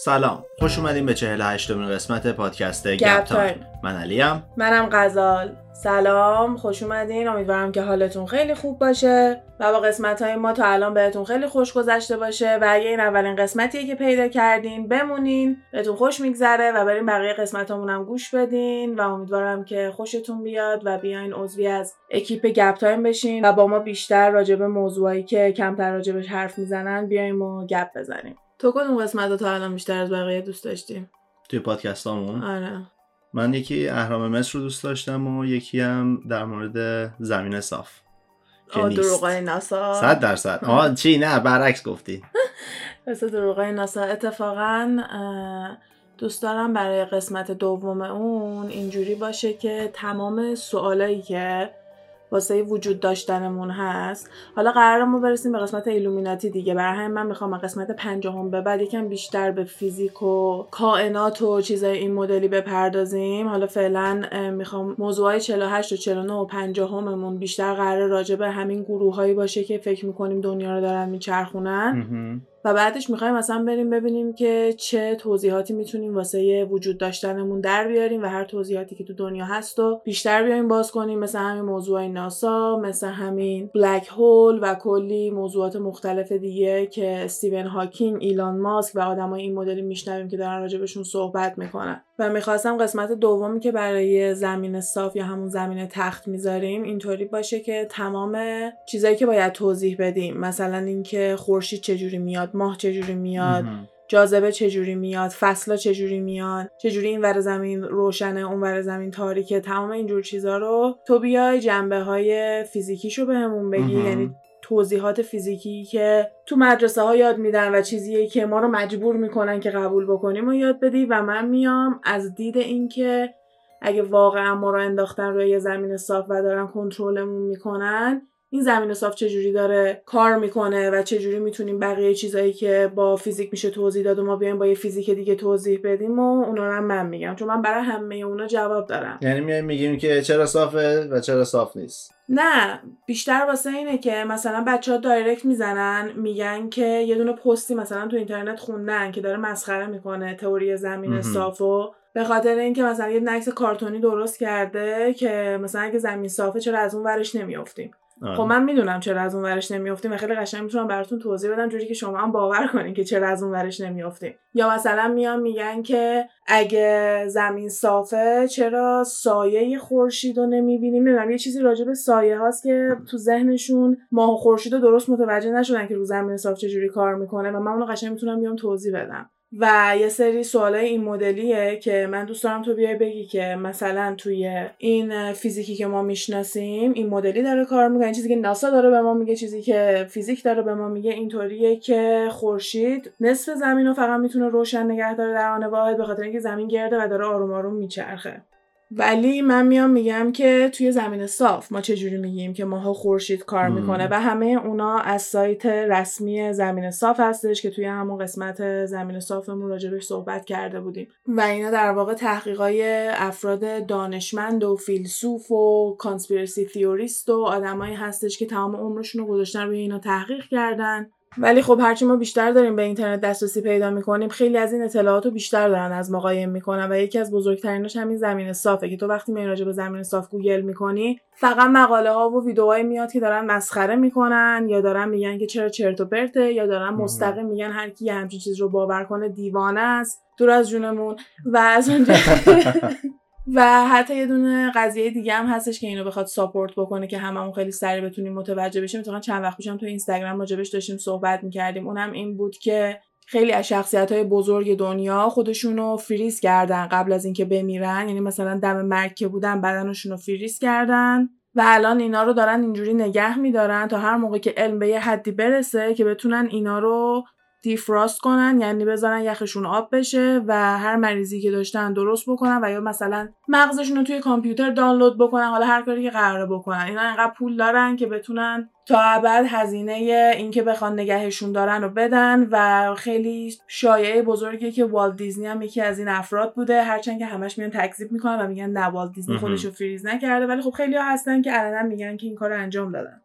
سلام خوش اومدیم به 48 امین قسمت پادکست گپ گپ تایم. تایم. من علیم. منم غزال. سلام خوش اومدین. امیدوارم که حالتون خیلی خوب باشه و با قسمت های ما تا الان بهتون خیلی خوش گذشته باشه و اگه این اولین قسمتیه که پیدا کردین بمونین بهتون خوش میگذره و بریم بقیه قسمت هم گوش بدین و امیدوارم که خوشتون بیاد و بیاین عضوی از اکیپ گپ تایم بشین و با ما بیشتر راجع به موضوعایی که کمتر راجبش حرف می‌زنن بیایم و گپ بزنیم. تو کدوم قسمت رو تا الان بیشتر از بقیه دوست داشتیم توی پادکستامون؟ آره. من یکی اهرام مصر رو دوست داشتم و یکی هم در مورد زمین صاف. که آه. دروغای ناسا. صد درصد. آه چی؟ نه برعکس گفتی. مثل دروغای ناسا. اتفاقا دوست دارم برای قسمت دوم اون اینجوری باشه که تمام سوالایی که واسه وجود داشتنمون هست. حالا قرار ما برسیم به قسمت ایلومیناتی دیگه. برای همین من می‌خوام از قسمت پنجم به بعد یکم بیشتر به فیزیک و کائنات و چیزای این مدلی بپردازیم. حالا فعلا می‌خوام موضوعای 48 و 49 و 50 هممون بیشتر قرار راجع به همین گروه هایی باشه که فکر می‌کنیم دنیا رو دارن میچرخونن. و بعدش می‌خوایم مثلا بریم ببینیم که چه توضیحاتی می‌تونیم واسه وجود داشتنمون در بیاریم و هر توضیحاتی که تو دنیا هست و بیشتر بیایم باز کنیم مثل همین موضوع ناسا مثل همین بلک هول و کلی موضوعات مختلف دیگه که استیون هاکینگ ایلان ماسک و آدمای این مدلی میشنویم که دارن راجبشون صحبت می‌کنن. و می‌خواستم قسمت دومی که برای زمین صاف یا همون زمین تخت می‌ذاریم اینطوری باشه که تمام چیزایی که باید توضیح بدیم مثلا اینکه خورشید چجوری میاد ماه چجوری میاد. جاذبه چجوری میاد فصلا چجوری میاد چجوری این ور زمین روشنه اون ور زمین تاریکه تمام اینجور چیزا رو تو بیای جنبه های فیزیکیشو بهمون بگی. یعنی توضیحات فیزیکی که تو مدرسه ها یاد میدن و چیزیه که ما رو مجبور می‌کنن که قبول بکنیم و یاد بدی و من میام از دید اینکه اگه واقعا ما رو انداختن روی زمین صاف و دارن کنترلمون می‌کنن این زمین صاف چجوری داره کار می‌کنه و چجوری می‌تونیم بقیه چیزایی که با فیزیک میشه توضیح داد و ما بیایم با یه فیزیک دیگه توضیح بدیم و اونا رو هم من میگم. چون من برای همه اونا جواب دارم. یعنی میایم میگیم که چرا صافه و چرا صاف نیست؟ نه بیشتر واسه اینه که مثلا بچه ها دایرکت می‌زنن میگن که یه دونه پستی مثلا تو اینترنت خوندن که داره مسخره می‌کنه تئوری زمین مهم. صافو به خاطر اینکه مثلا یه عکس کارتونی درست کرده که مثلا اگه زمین صافه چرا از اون ورش نمیافتیم؟ آره. خب من می‌دونم چرا از اون ورش نمیافتیم و خیلی قشنگ می‌تونم براتون توضیح بدم جوری که شما هم باور کنین که چرا از اون ورش نمیافتیم. یا مثلا میان میگن که اگه زمین صافه چرا سایه خورشید رو نمی‌بینیم؟ نمی‌دونم یه چیزی راجع به سایه هاست که تو ذهنشون ماه و خورشید رو درست متوجه نشدن که رو زمین صاف چجوری کار می‌کنه و من اونو قشنگ می‌تونم بیام توضیح بدم. و یه سری سوالای این مدلیه که من دوست دارم تو بیای بگی که مثلا توی این فیزیکی که ما می‌شناسیم این مدلی داره کار می‌کنه چیزی که ناسا داره به ما میگه چیزی که فیزیک داره به ما میگه اینطوریه که خورشید نصف زمین رو فقط می‌تونه روشن نگه داره در آن واحد به خاطر اینکه زمین گرده و داره آروم آروم میچرخه. ولی من میام میگم که توی زمین صاف ما چجوری میگیم که ماها خورشید کار. می‌کنه و همه اونا از سایت رسمی زمین صاف هستش که توی همون قسمت زمین صافمون راجبش صحبت کرده بودیم و اینا در واقع تحقیقای افراد دانشمند و فیلسوف و کانسپیرسی تیوریست و آدمایی هستش که تمام عمرشون رو گذاشتن روی اینا تحقیق کردن ولی خب هرچی ما بیشتر داریم به اینترنت دسترسی پیدا می‌کنیم خیلی از این اطلاعات رو بیشتر دارن از ما قایم می‌کنن و یکی از بزرگتریناش همین زمین صافه که تو وقتی میای راجع به زمین صاف گوگل می‌کنی فقط مقاله ها و ویدیوهایی میاد که دارن مسخره می‌کنن یا دارن میگن که چرا چرت و پرته یا دارن. مستقیم میگن هر کی همچین چیز رو باور کنه دیوانه است دور از جونمون و از اونجا و حتی یه دونه قضیه دیگه هم هستش که اینو بخواد support بکنه که هممون خیلی سریع بتونیم متوجه بشیم. مثلا چند وقت پیشم تو اینستاگرام راجبش داشتیم صحبت می‌کردیم. اونم این بود که خیلی از شخصیت های بزرگ دنیا خودشونو فریز کردن قبل از اینکه بمیرن. یعنی مثلا دم مرگ که بودن بدنشون رو فریز کردن و الان اینا رو دارن اینجوری نگه میدارن تا هر موقع که علم به یه حدی برسه که بتونن اینا رو دیفراست کنن یعنی بذارن یخشون آب بشه و هر مریضی که داشتن درست بکنن و یا مثلا مغزشون رو توی کامپیوتر دانلود بکنن حالا هر کاری که قراره بکنن. اینا انقدر پول دارن که بتونن تا ابد هزینه اینکه بخوان نگهشون دارن رو بدن و خیلی شایعه بزرگی که والت دیزنی هم یکی از این افراد بوده. هرچند که همش میان تکذیب می‌کنن و میگن نه والت دیزنی. خودش رو فریز نکرده ولی خب خیلی ها هستن که علنا میگن که این کار انجام دادن.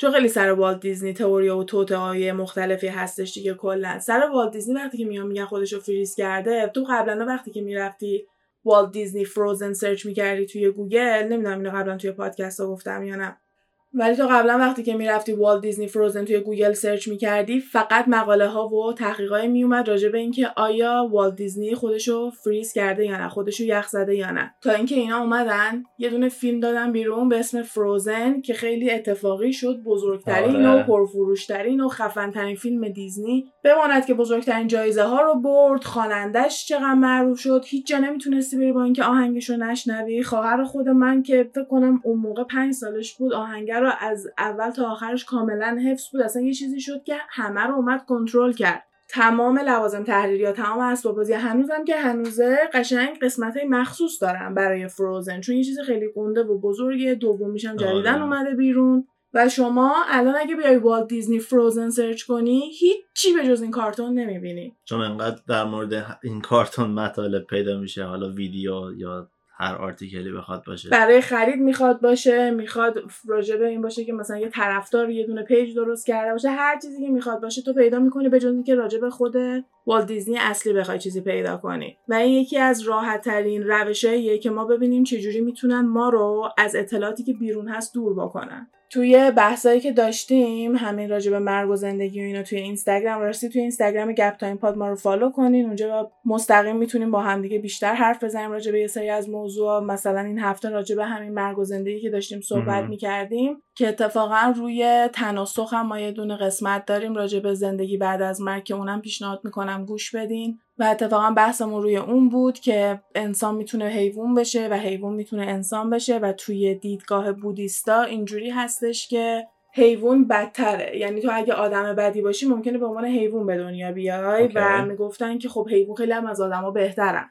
چون خیلی سر والت دیزنی تئوری و توطئه مختلفی هستش دیگه کلا. سر والت دیزنی وقتی که میام میگن خودش رو فریز کرده تو قبلا وقتی که می‌رفتی والت دیزنی Frozen search می‌کردی توی گوگل نمی‌دونم اینو قبلا توی پادکست ها گفتم یا نه. ولی تو قبلا وقتی که می‌رفتی والت دیزنی Frozen توی گوگل search می‌کردی فقط مقاله ها و تحقیقای میومد راجع به اینکه آیا والت دیزنی خودشو فریز کرده یا نه خودشو یخ زده یا نه. تا اینکه اینا اومدن یه دونه فیلم دادن بیرون به اسم Frozen که خیلی اتفاقی شد بزرگترین آره. و پرفروشترین و خفنترین فیلم دیزنی. بماند که بزرگترین جایزه ها رو برد خوانندش چقدر معروف شد. هیچ جا نمی‌تونستی بری با اینکه آهنگش رو نشنوی. خواهر خود من که فکر کنم اون موقع پنج سالش بود آهنگ رو از اول تا آخرش کاملا حفظ بود. اصلا یه چیزی شد که همه رو اومد کنترل کرد. تمام لوازم تحریری یا تمام اسباب بازی. هنوزم که هنوزه قشنگ قسمت های مخصوص دارن برای Frozen چون یه چیز خیلی گنده و بزرگه. هم جدیداً آره. اومده بیرون. و شما الان اگه بیای والت دیزنی Frozen search کنی هیچی به جز این کارتون نمی‌بینی. چون انقدر در مورد این کارتون مطالب پیدا میشه. حالا ویدیو یا هر article ی بخواد باشه. برای خرید می‌خواد باشه می‌خواد راجع به این باشه که مثلا یه طرفدار یه دونه page درست کرده باشه هر چیزی که می‌خواد باشه تو پیدا می‌کنی به جز اینکه راجع به خود والت دیزنی اصلی بخوای چیزی پیدا کنی. و این یکی از راحت ترین روشاییه که ما ببینیم چجوری می‌تونن ما رو از اطلاعاتی که بیرون هست دور بکنن. توی بحثایی که داشتیم همین راجع به مرگ و زندگی و اینا توی اینستاگرام راستی توی اینستاگرام گپ تایم پاد ما رو follow کنین. اونجا مستقیم می‌تونیم با همدیگه بیشتر حرف بزنیم راجع به یه سری از موضوع مثلا این هفته راجع به همین مرگ و زندگی که داشتیم صحبت مهم. می‌کردیم که اتفاقا روی تناسخ هم ما یه دونه قسمت داریم راجع به زندگی بعد از مرگ که اونم پیشنهاد می‌کنم گوش بدین. و اتفاقا بحثمون روی اون بود که انسان می‌تونه حیوان بشه و حیوان می‌تونه انسان بشه و توی دیدگاه بودیستا اینجوری هستش که حیوان بدتره یعنی تو اگه آدم بدی باشی ممکنه به عنوان حیوان به دنیا بیای اوکی. و می‌گفتن که خب حیوان خیلی هم از آدما بهترن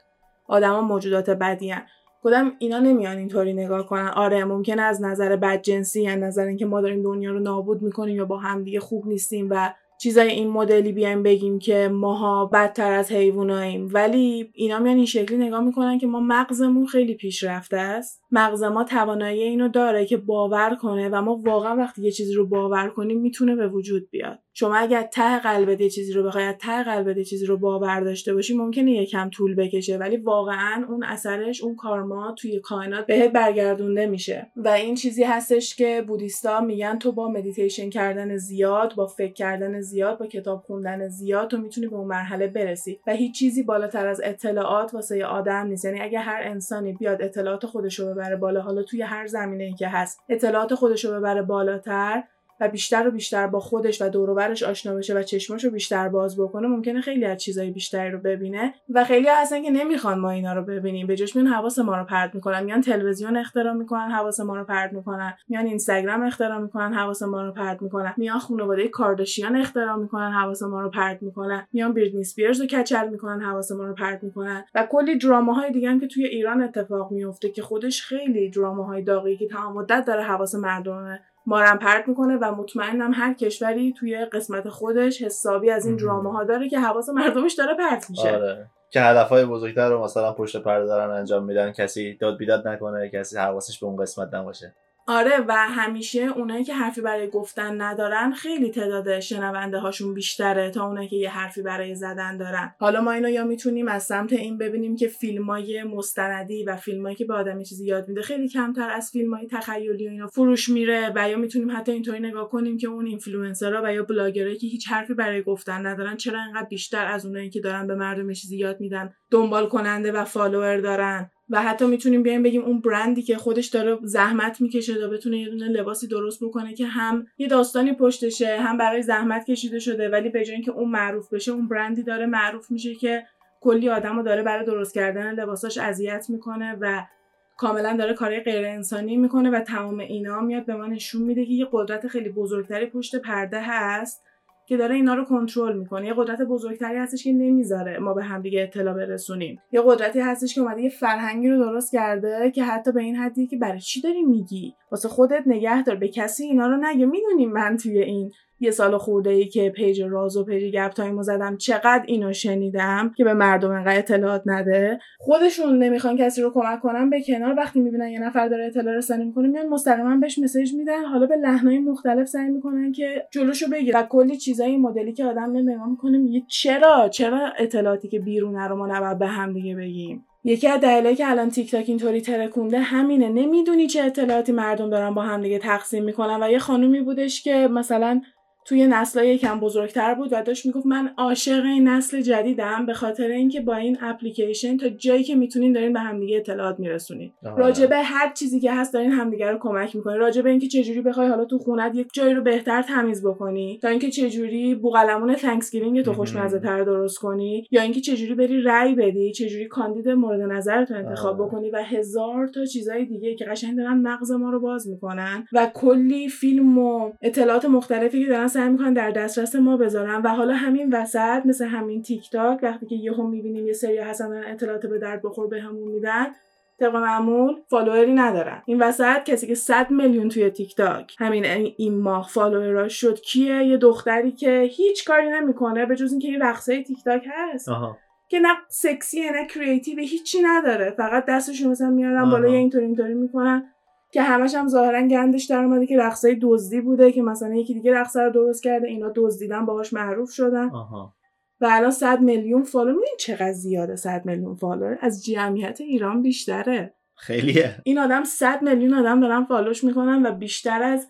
آدما موجودات بدی هن. گفتم اینا نمیان اینطوری نگاه کنن آره ممکنه از نظر بدجنسی یا نظر اینکه ما داریم دنیا رو نابود می‌کنیم یا با همدیگه خوب نیستیم و چیزای این مدلی بیایم بگیم که ماها بدتر از حیواناییم. ولی اینا میان این شکلی نگاه می‌کنن که ما مغزمون خیلی پیشرفته است. مغز ما توانایی اینو داره که باور کنه و ما واقعا وقتی یه چیزی رو باور کنیم می‌تونه به وجود بیاد. شما اگر ته قلبت یه چیزی رو بخوای از ته قلبت یه چیزی رو باور داشته باشی ممکنه یکم طول بکشه ولی واقعا اون اثرش اون کارما توی کائنات بهت برگردونده میشه و این چیزی هستش که بودیستا میگن تو با مدیتیشن کردن زیاد با فکر کردن زیاد با کتاب خوندن زیاد تو می‌تونی به اون مرحله برسی. و هیچ چیزی بالاتر از اطلاعات واسه آدم نیست. یعنی اگه هر انسانی بیاد اطلاعات خودش رو ببره بالا. حالا توی هر زمینه ای که هست اطلاعات خودش رو ببره بالاتر. و بیشتر و بیشتر با خودش و دور و برش آشنا بشه و چشماش رو بیشتر باز بکنه ممکنه خیلی از چیزای بیشتری رو ببینه و خیلی هستن که نمی‌خوان ما اینا رو ببینیم. به جاش میان حواس ما رو پرت می‌کنن میان تلویزیون اختراع می‌کنن حواس ما رو پرت می‌کنن میان اینستاگرام اختراع می‌کنن حواس ما رو پرت می‌کنن میان خانواده کارداشیان اختراع می‌کنن حواس ما رو پرت می‌کنن میان بریتنی اسپیرز رو کچل می‌کنن حواس ما رو پرت می‌کنن و کلی دراماهای دیگه هم که توی ایران اتفاق میفته که خودش خیلی دراماهای داغی که تمام مدت داره حواس مردم ما رو هم پرت می‌کنه و مطمئنم هر کشوری توی قسمت خودش حسابی از این. دراما ها داره که حواس مردمش داره پرت میشه. آره. که هدفهای بزرگتر رو مثلا پشت پرده دارن انجام میدن کسی داد بیداد نکنه کسی حواسش به اون قسمت نباشه. آره و همیشه اونایی که حرفی برای گفتن ندارن خیلی تعداد شنونده هاشون بیشتره تا اونایی که یه حرفی برای زدن دارن. حالا ما اینو یا می‌تونیم از سمت این ببینیم که فیلمای مستندی و فیلمایی که به آدم چیزی یاد میده خیلی کمتر از فیلمای تخیلی و اینا فروش میره و یا می‌تونیم حتی اینطوری نگاه کنیم که اون اینفلوئنسرها و یا بلاگرایی که هیچ حرفی برای گفتن ندارن چرا انقدر بیشتر از اونایی که دارن به مردم چیزی یاد میدن دنبال کننده و فالوور دارن؟ و حتی می‌تونیم بیایم بگیم اون برندی که خودش داره زحمت می‌کشه تا بتونه یه دونه لباسی درست بکنه که هم یه داستانی پشتشه هم برای زحمت کشیده شده ولی به جای اینکه اون معروف بشه اون برندی داره معروف میشه که کلی آدمو داره برای درست کردن لباساش اذیت می‌کنه و کاملا داره کارهای غیر انسانی می‌کنه و تمام اینا میاد به ما نشون میده که یه قدرت خیلی بزرگتری پشت پرده هست. که داره اینا رو کنترل می‌کنه. یه قدرت بزرگتری هستش که نمی‌ذاره ما به همدیگه اطلاع برسونیم. یه قدرتی هستش که اومده یه فرهنگی رو درست کرده که حتی به این حدی که برای چی داری میگی؟ واسه خودت نگه دار. به کسی اینا رو نگه. می‌دونیم من توی این یه سال خورده ای که پیج راز و پیج گپ تایمو زدم. چقدر اینو شنیدم که به مردم انقدر اطلاعات نده. خودشون نمی‌خوان کسی رو کمک کنن به کنار وقتی می‌بینن یه نفر داره اطلاع رسانی می‌کنه میان مستقیما بهش message میدن. حالا به لحنهای مختلف سعی می‌کنن که جلوشو بگیرن. کلی چیزای مدلی که آدم میاد نگاه می‌کنه میگه چرا؟ چرا اطلاعاتی که بیرونه رو ما نباید به هم دیگه بگیم؟ یکی از دلایلی که الان تیک تاک اینطوری ترکونده همینه. نمی‌دونی چه اطلاعاتی مردم دارن با هم دیگه تقسیم می‌کنن. و یه خانومی بودش که مثلا توی نسل یکم بزرگتر بود و داشت می‌گفت من عاشق این نسل جدیدم به خاطر اینکه با این اپلیکیشن تا جایی که می‌تونین دارین به همدیگه اطلاعات میرسونین. راجبه هر چیزی که هست دارین همدیگه رو کمک می‌کنین. راجبه اینکه چجوری بخوای حالا تو خونت یک جایی رو بهتر تمیز بکنی تا اینکه چجوری بوقلمون Thanksgiving تو خوشمزه تر درست کنی یا اینکه چجوری بری رأی بدی چجوری کاندید مورد نظرت انتخاب بکنی و هزار تا چیزای دیگه که قشنگ دارن مغز ما رو باز می‌کنن. و کلی فیلم و اطلاعات مختلفی که دارن سعی می‌کنن در دسترس ما بذارن. و حالا همین وسط مثل همین تیک تاک وقتی که یهو می‌بینیم یه سری هستن اطلاعات به درد بخور بهمون به میدن طبق معمول فالووری ندارن. این وسط کسی که 100 میلیون توی تیک تاک همین این ماه فالووراش شد کیه؟ یه دختری که هیچ کاری نمی‌کنه به جز اینکه این رقصه تیک تاک هست که نه سکسیه نه creative هیچی نداره. فقط دستشون مثلا میارن بالا اینطوری اینطوری می‌کنن. که همش هم ظاهرا گندش در اومده که رقصای دزدی بوده که مثلا یکی دیگه رقصه رو درست کرده اینا دزدیدن باهاش معروف شدن. آها. و الان 100 میلیون فالوور می‌دونین چقدر زیاده 100 میلیون فالوور از جمعیت ایران بیشتره. خیلیه. این آدم 100 میلیون آدم دارن follow ش می‌کنن و بیشتر از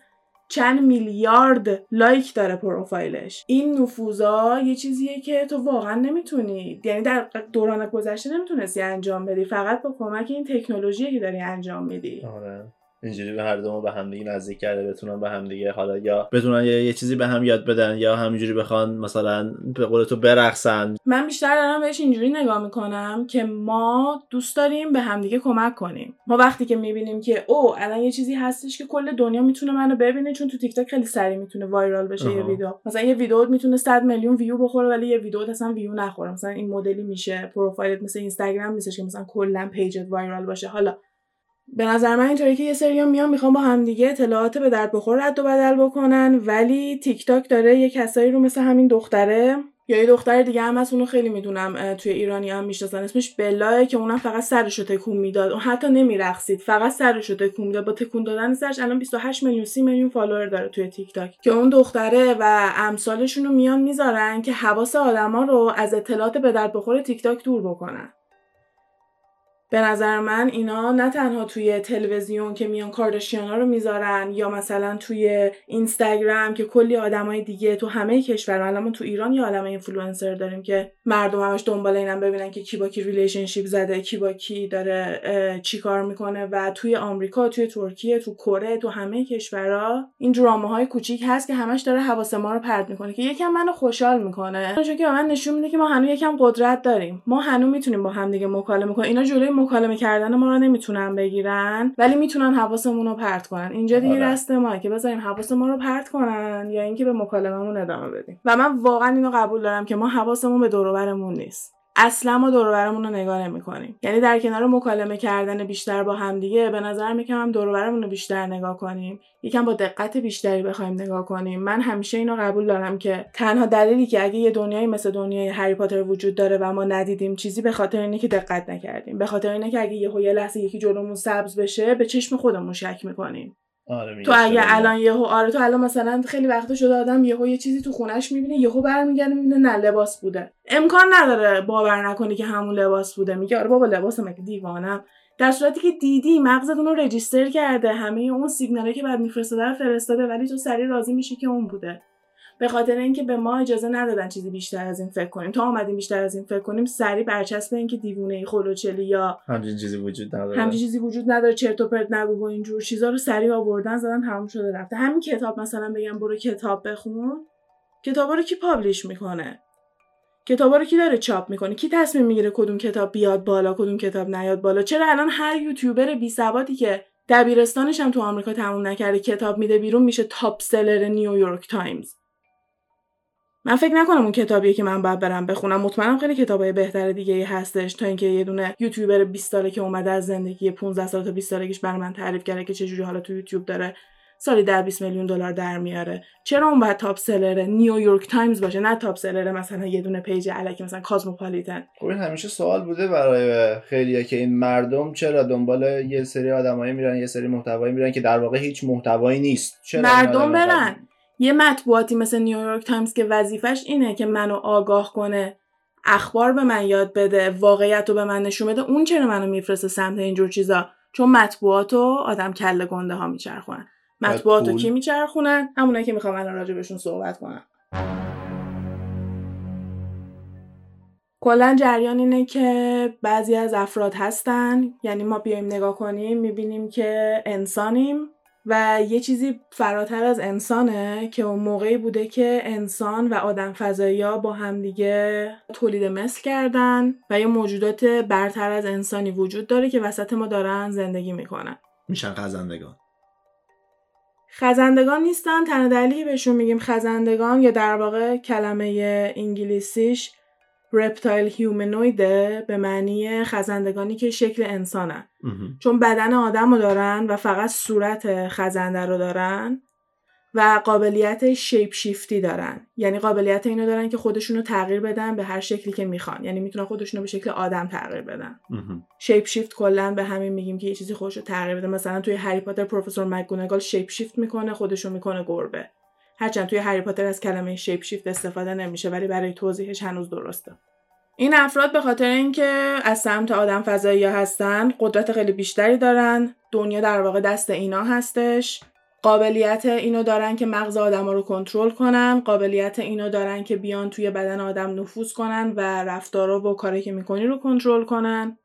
چند میلیارد لایک داره پروفایلش. این نفوذا یه چیزیه که تو واقعا نمی‌تونی یعنی در دوران گذشته نمی‌تونستی انجام بدی. فقط با کمک این تکنولوژی که داری انجام میدی. آره. اینجوری به هر دومو به همدیگه نزدیک کرده بتونن به همدیگه حالا یا بتونن یه, یه چیزی به هم یاد بدن یا همینجوری بخوان مثلا به قول تو برقصن. من بیشتر دارم بهش اینجوری نگاه می‌کنم که ما دوست داریم به همدیگه کمک کنیم. ما وقتی که می‌بینیم که او الان یه چیزی هستش که کل دنیا می‌تونه منو ببینه چون تو تیک تاک خیلی سریع می‌تونه viral بشه یه ویدیو. مثلا یه ویدیو می‌تونه 100 میلیون ویو بخوره ولی یه ویدیو اصلا ویو نخوره. مثلا این مدلی میشه پروفایلت مثل اینستاگرام نیستش که مثلا کلا پیجت viral باشه. حالا به نظر من اینطوری که یه سری میان می‌خوام با همدیگه اطلاعات به درد بخور رد و بدل بکنن. ولی تیک تاک داره یه کسایی رو مثل همین دختره یا یه دختر دیگه هم هست اونو خیلی می‌دونم توی ایرانی هم می‌شناسن. اسمش بلاه که اونم فقط سرش رو تکون می‌داد. اون حتی نمیرقصید فقط سرش رو تکون می‌داد با تکون دادن سرش الان 28 میلیون 30 میلیون فالوور داره توی تیک تاک که اون دختره و امثالشون رو میان می‌ذارن که حواس آدما رو از اطلاعات به درد بخور تیک تاک دور بکنن. به نظر من اینا نه تنها توی تلویزیون که میان ها رو می‌ذارن یا مثلا توی اینستاگرام که کلی آدمای دیگه تو همه کشور الان تو ایران یه عالمه اینفلوئنسر داریم که مردم همش دنبال اینم ببینن که کی با کی relationship زده کی با کی داره چی کار می‌کنه و توی آمریکا توی ترکیه تو کره تو همه کشورها این دراما های کوچیک هست که همش داره حواس ما رو پرت می‌کنه که یکم منو خوشحال می‌کنه. چون که من نشون میده که ما هنوز یکم قدرت داریم. ما هنوز می‌تونیم با هم دیگه مکالمه کنیم. اینا جلوی مکالمه کردن ما رو نمی‌تونن بگیرن ولی می‌تونن حواسمون رو پرت کنن. اینجا دیگه آره. دست ما که بذاریم حواس ما رو پرت کنن یا اینکه به مکالممون ادامه بدیم. و من واقعا اینو قبول دارم که ما حواسمون به دور نیست. اصلا ما برمون رو نگاه نمی کنیم یعنی در کنار مکالمه کردن بیشتر با همدیگه به نظر می‌کنم هم دور برمون رو بیشتر نگاه کنیم. یکم با دقت بیشتری بخوایم نگاه کنیم. من همیشه اینو قبول دارم که تنها دلیلی که اگه یه دنیایی مثل دنیای هری پاتر وجود داره و ما ندیدیم چیزی به خاطر اینه که دقت نکردیم. به خاطر اینه که اگه یه لحظه یکی جلومون سبز بشه به چشم خودمون شک می‌کنیم. آره تو اگه الان یهو آره تو الان مثلا خیلی وقت شده آدم یهو یه چیزی تو خونش می‌بینه یهو برمیگرده می‌بینه نه لباس بوده. امکان نداره باور نکنی که همون لباس بوده. میگه آره بابا لباس مگه دیوانم در صورتی که دیدی مغزت اون رو رجیستر کرده همه اون سیگنالی که بعد میفرستاده فرستاده ولی تو سریع راضی میشی که اون بوده. به خاطر اینکه به ما اجازه ندادن چیزی بیشتر از این فکر کنیم. تا اومدیم بیشتر از این فکر کنیم سریع برچسب اینکه دیوونه ای خلوچلی یا همچین چیزی وجود نداره. همچین چیزی وجود نداره چرت و پرت نگو و اینجور چیزا رو سریع آوردن زدن تموم شده رفته. همین کتاب مثلا بگم برو کتاب بخون. کتابا رو کی publish می‌کنه؟ کتابا رو کی داره چاپ می‌کنه؟ کی تصمیم می‌گیره کدوم کتاب بیاد بالا کدوم کتاب نیاد بالا؟ چرا الان هر یوتیوبر بی سوادی که دبیرستانش هم تو آمریکا تموم نکرده کتاب میده بیرون میشه top seller نیویورک تایمز من فکر نکنم اون کتابیه که من باید برم بخونم. مطمئنم خیلی کتابای بهتر دیگه ای هستش تا اینکه یه دونه یوتیوبر 20 ساله که اومده از زندگی 15 سال تا 20 سالگیش برای من تعریف کرده که چجوری حالا تو یوتیوب داره سالی در 20 میلیون دلار در میاره. چرا اون باید top seller ه نیویورک تایمز باشه؟ نه top seller ه مثلا یه دونه پیج الکی مثلا کازموپالیتن خب این همیشه سوال بوده برای خیلیه که این مردم چرا دنبال یه سری آدمایی میرن یه سری محتوایی میرن که در واقع هیچ محتوایی نیست. چرا مردم برن. یه مطبوعاتی مثل نیویورک تایمز که وظیفش اینه که منو آگاه کنه اخبار به من یاد بده واقعیت رو به من نشون بده اون چرا منو میفرسته سمت اینجور چیزا؟ چون مطبوعات رو آدم کله گنده ها میچرخونن. مطبوعات رو کی میچرخونن؟ همونایی که می‌خوام الان راجع بهشون صحبت کنم. کلا جریان اینه که بعضی از افراد هستن. یعنی ما بیایم نگاه کنیم می‌بینیم که انسانیم. و یه چیزی فراتر از انسانه که اون موقعی بوده که انسان و آدم فضایی ها با همدیگه تولید مثل کردن و یه موجودات برتر از انسانی وجود داره که وسط ما دارن زندگی می‌کنن. میشن خزندگان. خزندگان نیستن. تنها دلیلی بهشون میگیم خزندگان یا در واقع کلمه انگلیسیش رپتایل هیومنویده به معنی خزندگانی که شکل انسانن چون بدن آدم رو دارن و فقط صورت خزنده رو دارن و قابلیت شیپ شیفتی دارن. یعنی قابلیت اینو دارن که خودشون رو تغییر بدن به هر شکلی که می‌خوان. یعنی می‌تونن خودشون رو به شکل آدم تغییر بدن. شیپ شیفت کلا به همین میگیم که یه چیزی خودش رو تغییر بده. مثلا توی هری پاتر پروفسور مکگونگال شیپ شیفت می‌کنه خودشو می‌کنه گربه. هرچند توی هری پاتر از کلمه شیپ شیفت استفاده نمیشه ولی برای توضیحش هنوز درسته. این افراد به خاطر اینکه از سمت آدم فضایی هستن قدرت خیلی بیشتری دارن دنیا در واقع دست اینا هستش قابلیت اینو دارن که مغز آدم رو کنترل کنن قابلیت اینو دارن که بیان توی بدن آدم نفوذ کنن و رفتارا و کاری که می‌کنی رو کنترل کنن.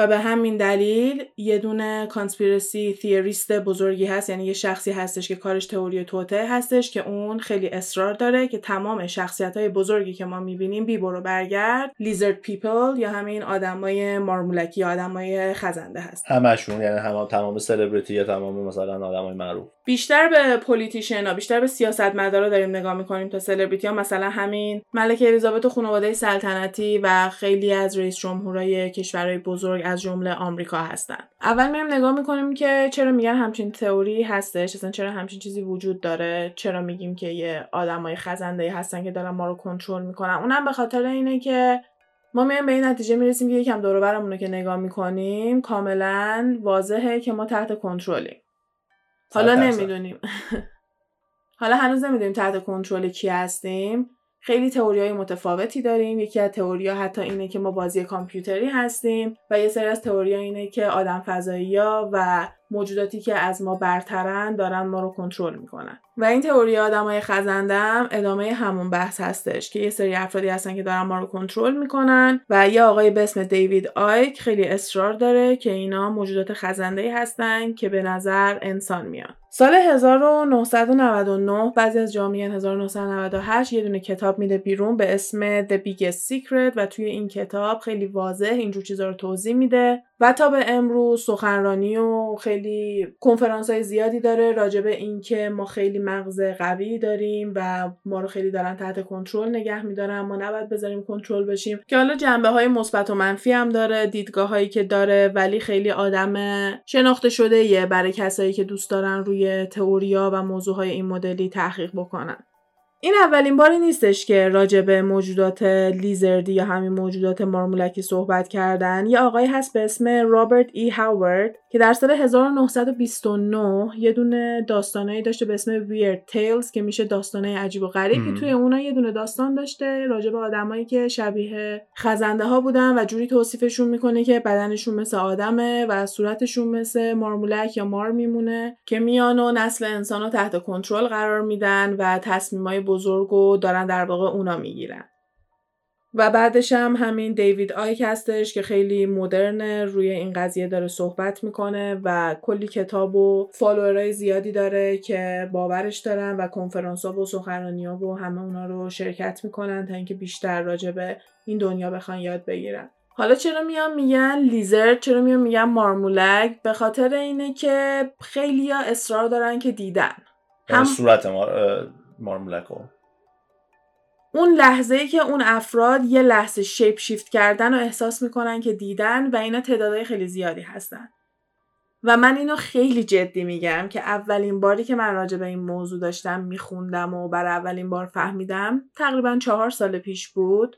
و به همین دلیل یه دونه conspiracy theorist بزرگی هست یعنی یه شخصی هستش که کارش تئوری توطئه هستش که اون خیلی اصرار داره که تمام شخصیت های بزرگی که ما می‌بینیم بی برو برگرد lizard people یا همین آدمای مارمولکی آدمای خزنده هست. همشون یعنی هم تمام سلبریتی یا تمام مثلا آدمای معروف. بیشتر به politician ها بیشتر به سیاستمدارا داریم نگاه می‌کنیم تا سلبریتی ها مثلا همین ملکه الیزابت و خانواده سلطنتی و خیلی از رئیس جمهورای کشورهای بزرگ از جمله آمریکا هستن. اول میایم نگاه می‌کنیم که چرا میگن همچین تئوری هستش اصلا چرا همچین چیزی وجود داره؟ چرا میگیم که یه آدمای خزنده هستن که دارن ما رو کنترل می‌کنن؟ اونم به خاطر اینه که ما میایم به این نتیجه می‌رسیم که یکم دور برمون رو که نگاه می‌کنیم کاملا واضحه که ما تحت کنترلیم. حالا نمی‌دونیم. حالا هنوز نمی‌دونیم تحت کنترل کی هستیم. خیلی تئوری های متفاوتی داریم. یکی از تئوری ها حتی اینه که ما بازی کامپیوتری هستیم و یه سری از تئوری ها اینه که آدم فضایی ها و موجوداتی که از ما برترن دارن ما رو کنترل می‌کنن. و این تئوری آدمای خزندم ادامه همون بحث هستش که یه سری افرادی هستن که دارن ما رو کنترل می‌کنن و یه آقای به اسم دیوید آیک خیلی اصرار داره که اینا موجودات خزنده هستن که به نظر انسان میان. سال 1999 بعضی از جامعه 1998 یه دونه کتاب میده بیرون به اسم The Biggest Secret و توی این کتاب خیلی واضح اینجور چیزا رو توضیح میده. و تا به امروز سخنرانی و خیلی کنفرانس های زیادی داره راجع به اینکه ما خیلی مغز قوی داریم و ما رو خیلی دارن تحت کنترل نگه میدارن. ما نباید بذاریم کنترل بشیم. که حالا جنبه های مثبت و منفی هم داره دیدگاه هایی که داره ولی خیلی آدم شناخته شده یه برای کسایی که دوست دارن روی تئوریا و موضوع های این مدلی تحقیق بکنن. این اولین باری نیستش که راجع به موجودات لیزردی یا همین موجودات مارمولکی صحبت کردن. یه آقایی هست به اسم رابرت ای هاورد که در سال 1929 یه دونه داستانایی داشته به اسم ویرد تیلز که میشه داستانای عجیب و غریب. که توی اونا یه دونه داستان داشته راجع به آدمایی که شبیه خزنده ها بودن و جوری توصیفشون می‌کنه که بدنشون مثل آدمه و صورتشون مثل مارمولک یا مار میمونه که میان و نسل انسان رو تحت کنترل قرار میدن و تصمیمای بزرگ و دارن در واقع اونا می‌گیرن. و بعدش هم همین دیوید آیک هستش که خیلی مدرن روی این قضیه داره صحبت می‌کنه و کلی کتاب و فالوورای زیادی داره که باورش دارن و کنفرانس ها و سخنرانی ها و همه اونا رو شرکت می‌کنن تا اینکه بیشتر راجع به این دنیا بخوان یاد بگیرن. حالا چرا میان میگن لیزرد چرا میان میگن مارمولک به خاطر اینه که خیلی اصرار دارن که دیدن. هم صورت مارمولکو اون لحظه ای که اون افراد یه لحظه شیپ شیفت کردن و احساس می‌کنن که دیدن و اینا تعدادهای خیلی زیادی هستن. و من اینو خیلی جدی میگم که اولین باری که من راجع به این موضوع داشتم میخوندم و برای اولین بار فهمیدم تقریبا چهار سال پیش بود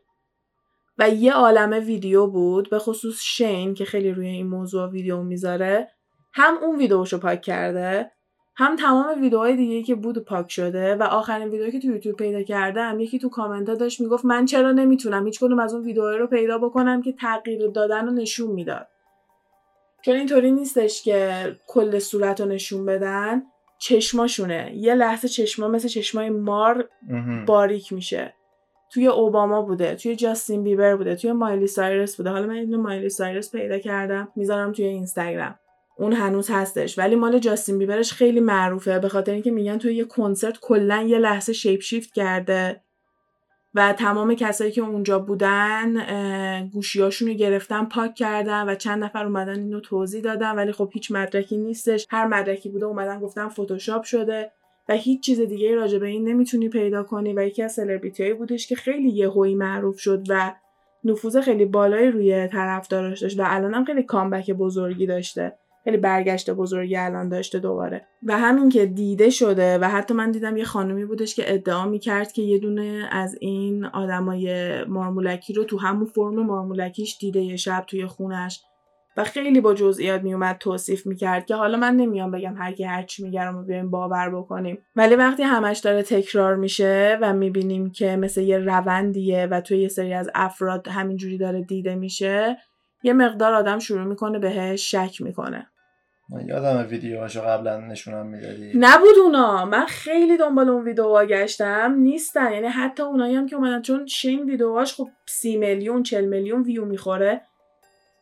و یه عالمه ویدیو بود به خصوص شین که خیلی روی این موضوع ویدیو می‌ذاره هم اون ویدیوشو پاک کرده هم تمام ویدیوهای دیگه که بود پاک شده و آخرین ویدیویی که تو یوتیوب پیدا کردم یکی تو کامنت ها داشت می‌گفت من چرا نمی‌تونم هیچ کدوم از اون ویدیوها رو پیدا بکنم که تغییر دادن رو نشون می‌داد. چون اینطوری نیستش که کل صورت رو نشون بدن چشماشونه. یه لحظه چشما مثل چشمای مار باریک میشه. توی اوباما بوده توی جاستین بیبر بوده توی مایلی سایرس بوده. حالا من اینو مایلی سایرس پیدا کردم می‌ذارم توی اینستاگرام. اون هنوز هستش. ولی مال جاستین بیبرش خیلی معروفه. به خاطر اینکه میگن توی یه کنسرت کلا یه لحظه شیپ شیفت کرده. و تمام کسایی که اونجا بودن گوشیاشون رو گرفتن پاک کردن و چند نفر اومدن اینو توضیح دادن. ولی خب هیچ مدرکی نیستش. هر مدرکی بوده اومدن گفتن فتوشاپ شده. و هیچ چیز دیگه راجع به این نمی‌تونی پیدا کنی. و یکی از سلبریتی بودش که خیلی یهویی معروف شد و نفوذ خیلی بالایی روی طرفداراش داشت. و الانم خیلی کامبک بزرگی داشته. خیلی برگشت بزرگی الان داشته دوباره. و همین که دیده شده و حتی من دیدم یه خانومی بودش که ادعا می‌کرد که یه دونه از این آدمای مارمولکی رو تو همون فرم مارمولکیش دیده یه شب توی خونش. و خیلی با جزئیات میومد توصیف می‌کرد که حالا من نمیام بگم هر کی هر چی میگه رو بیایم باور بکنیم. ولی وقتی همش داره تکرار میشه و می‌بینیم که مثل یه روندیه و توی یه سری از افراد همینجوری داره دیده میشه یه مقدار آدم شروع می‌کنه بهش شک می‌کنه. من یادم ویدیوهاشو قبلا نشونم می‌دادی. نبود اونا. من خیلی دنبال اون ویدیوها گشتم. نیستن. یعنی حتی اونایی هم که اومدن چون شین ویدیوهاش خب سی میلیون چل میلیون ویو می‌خوره.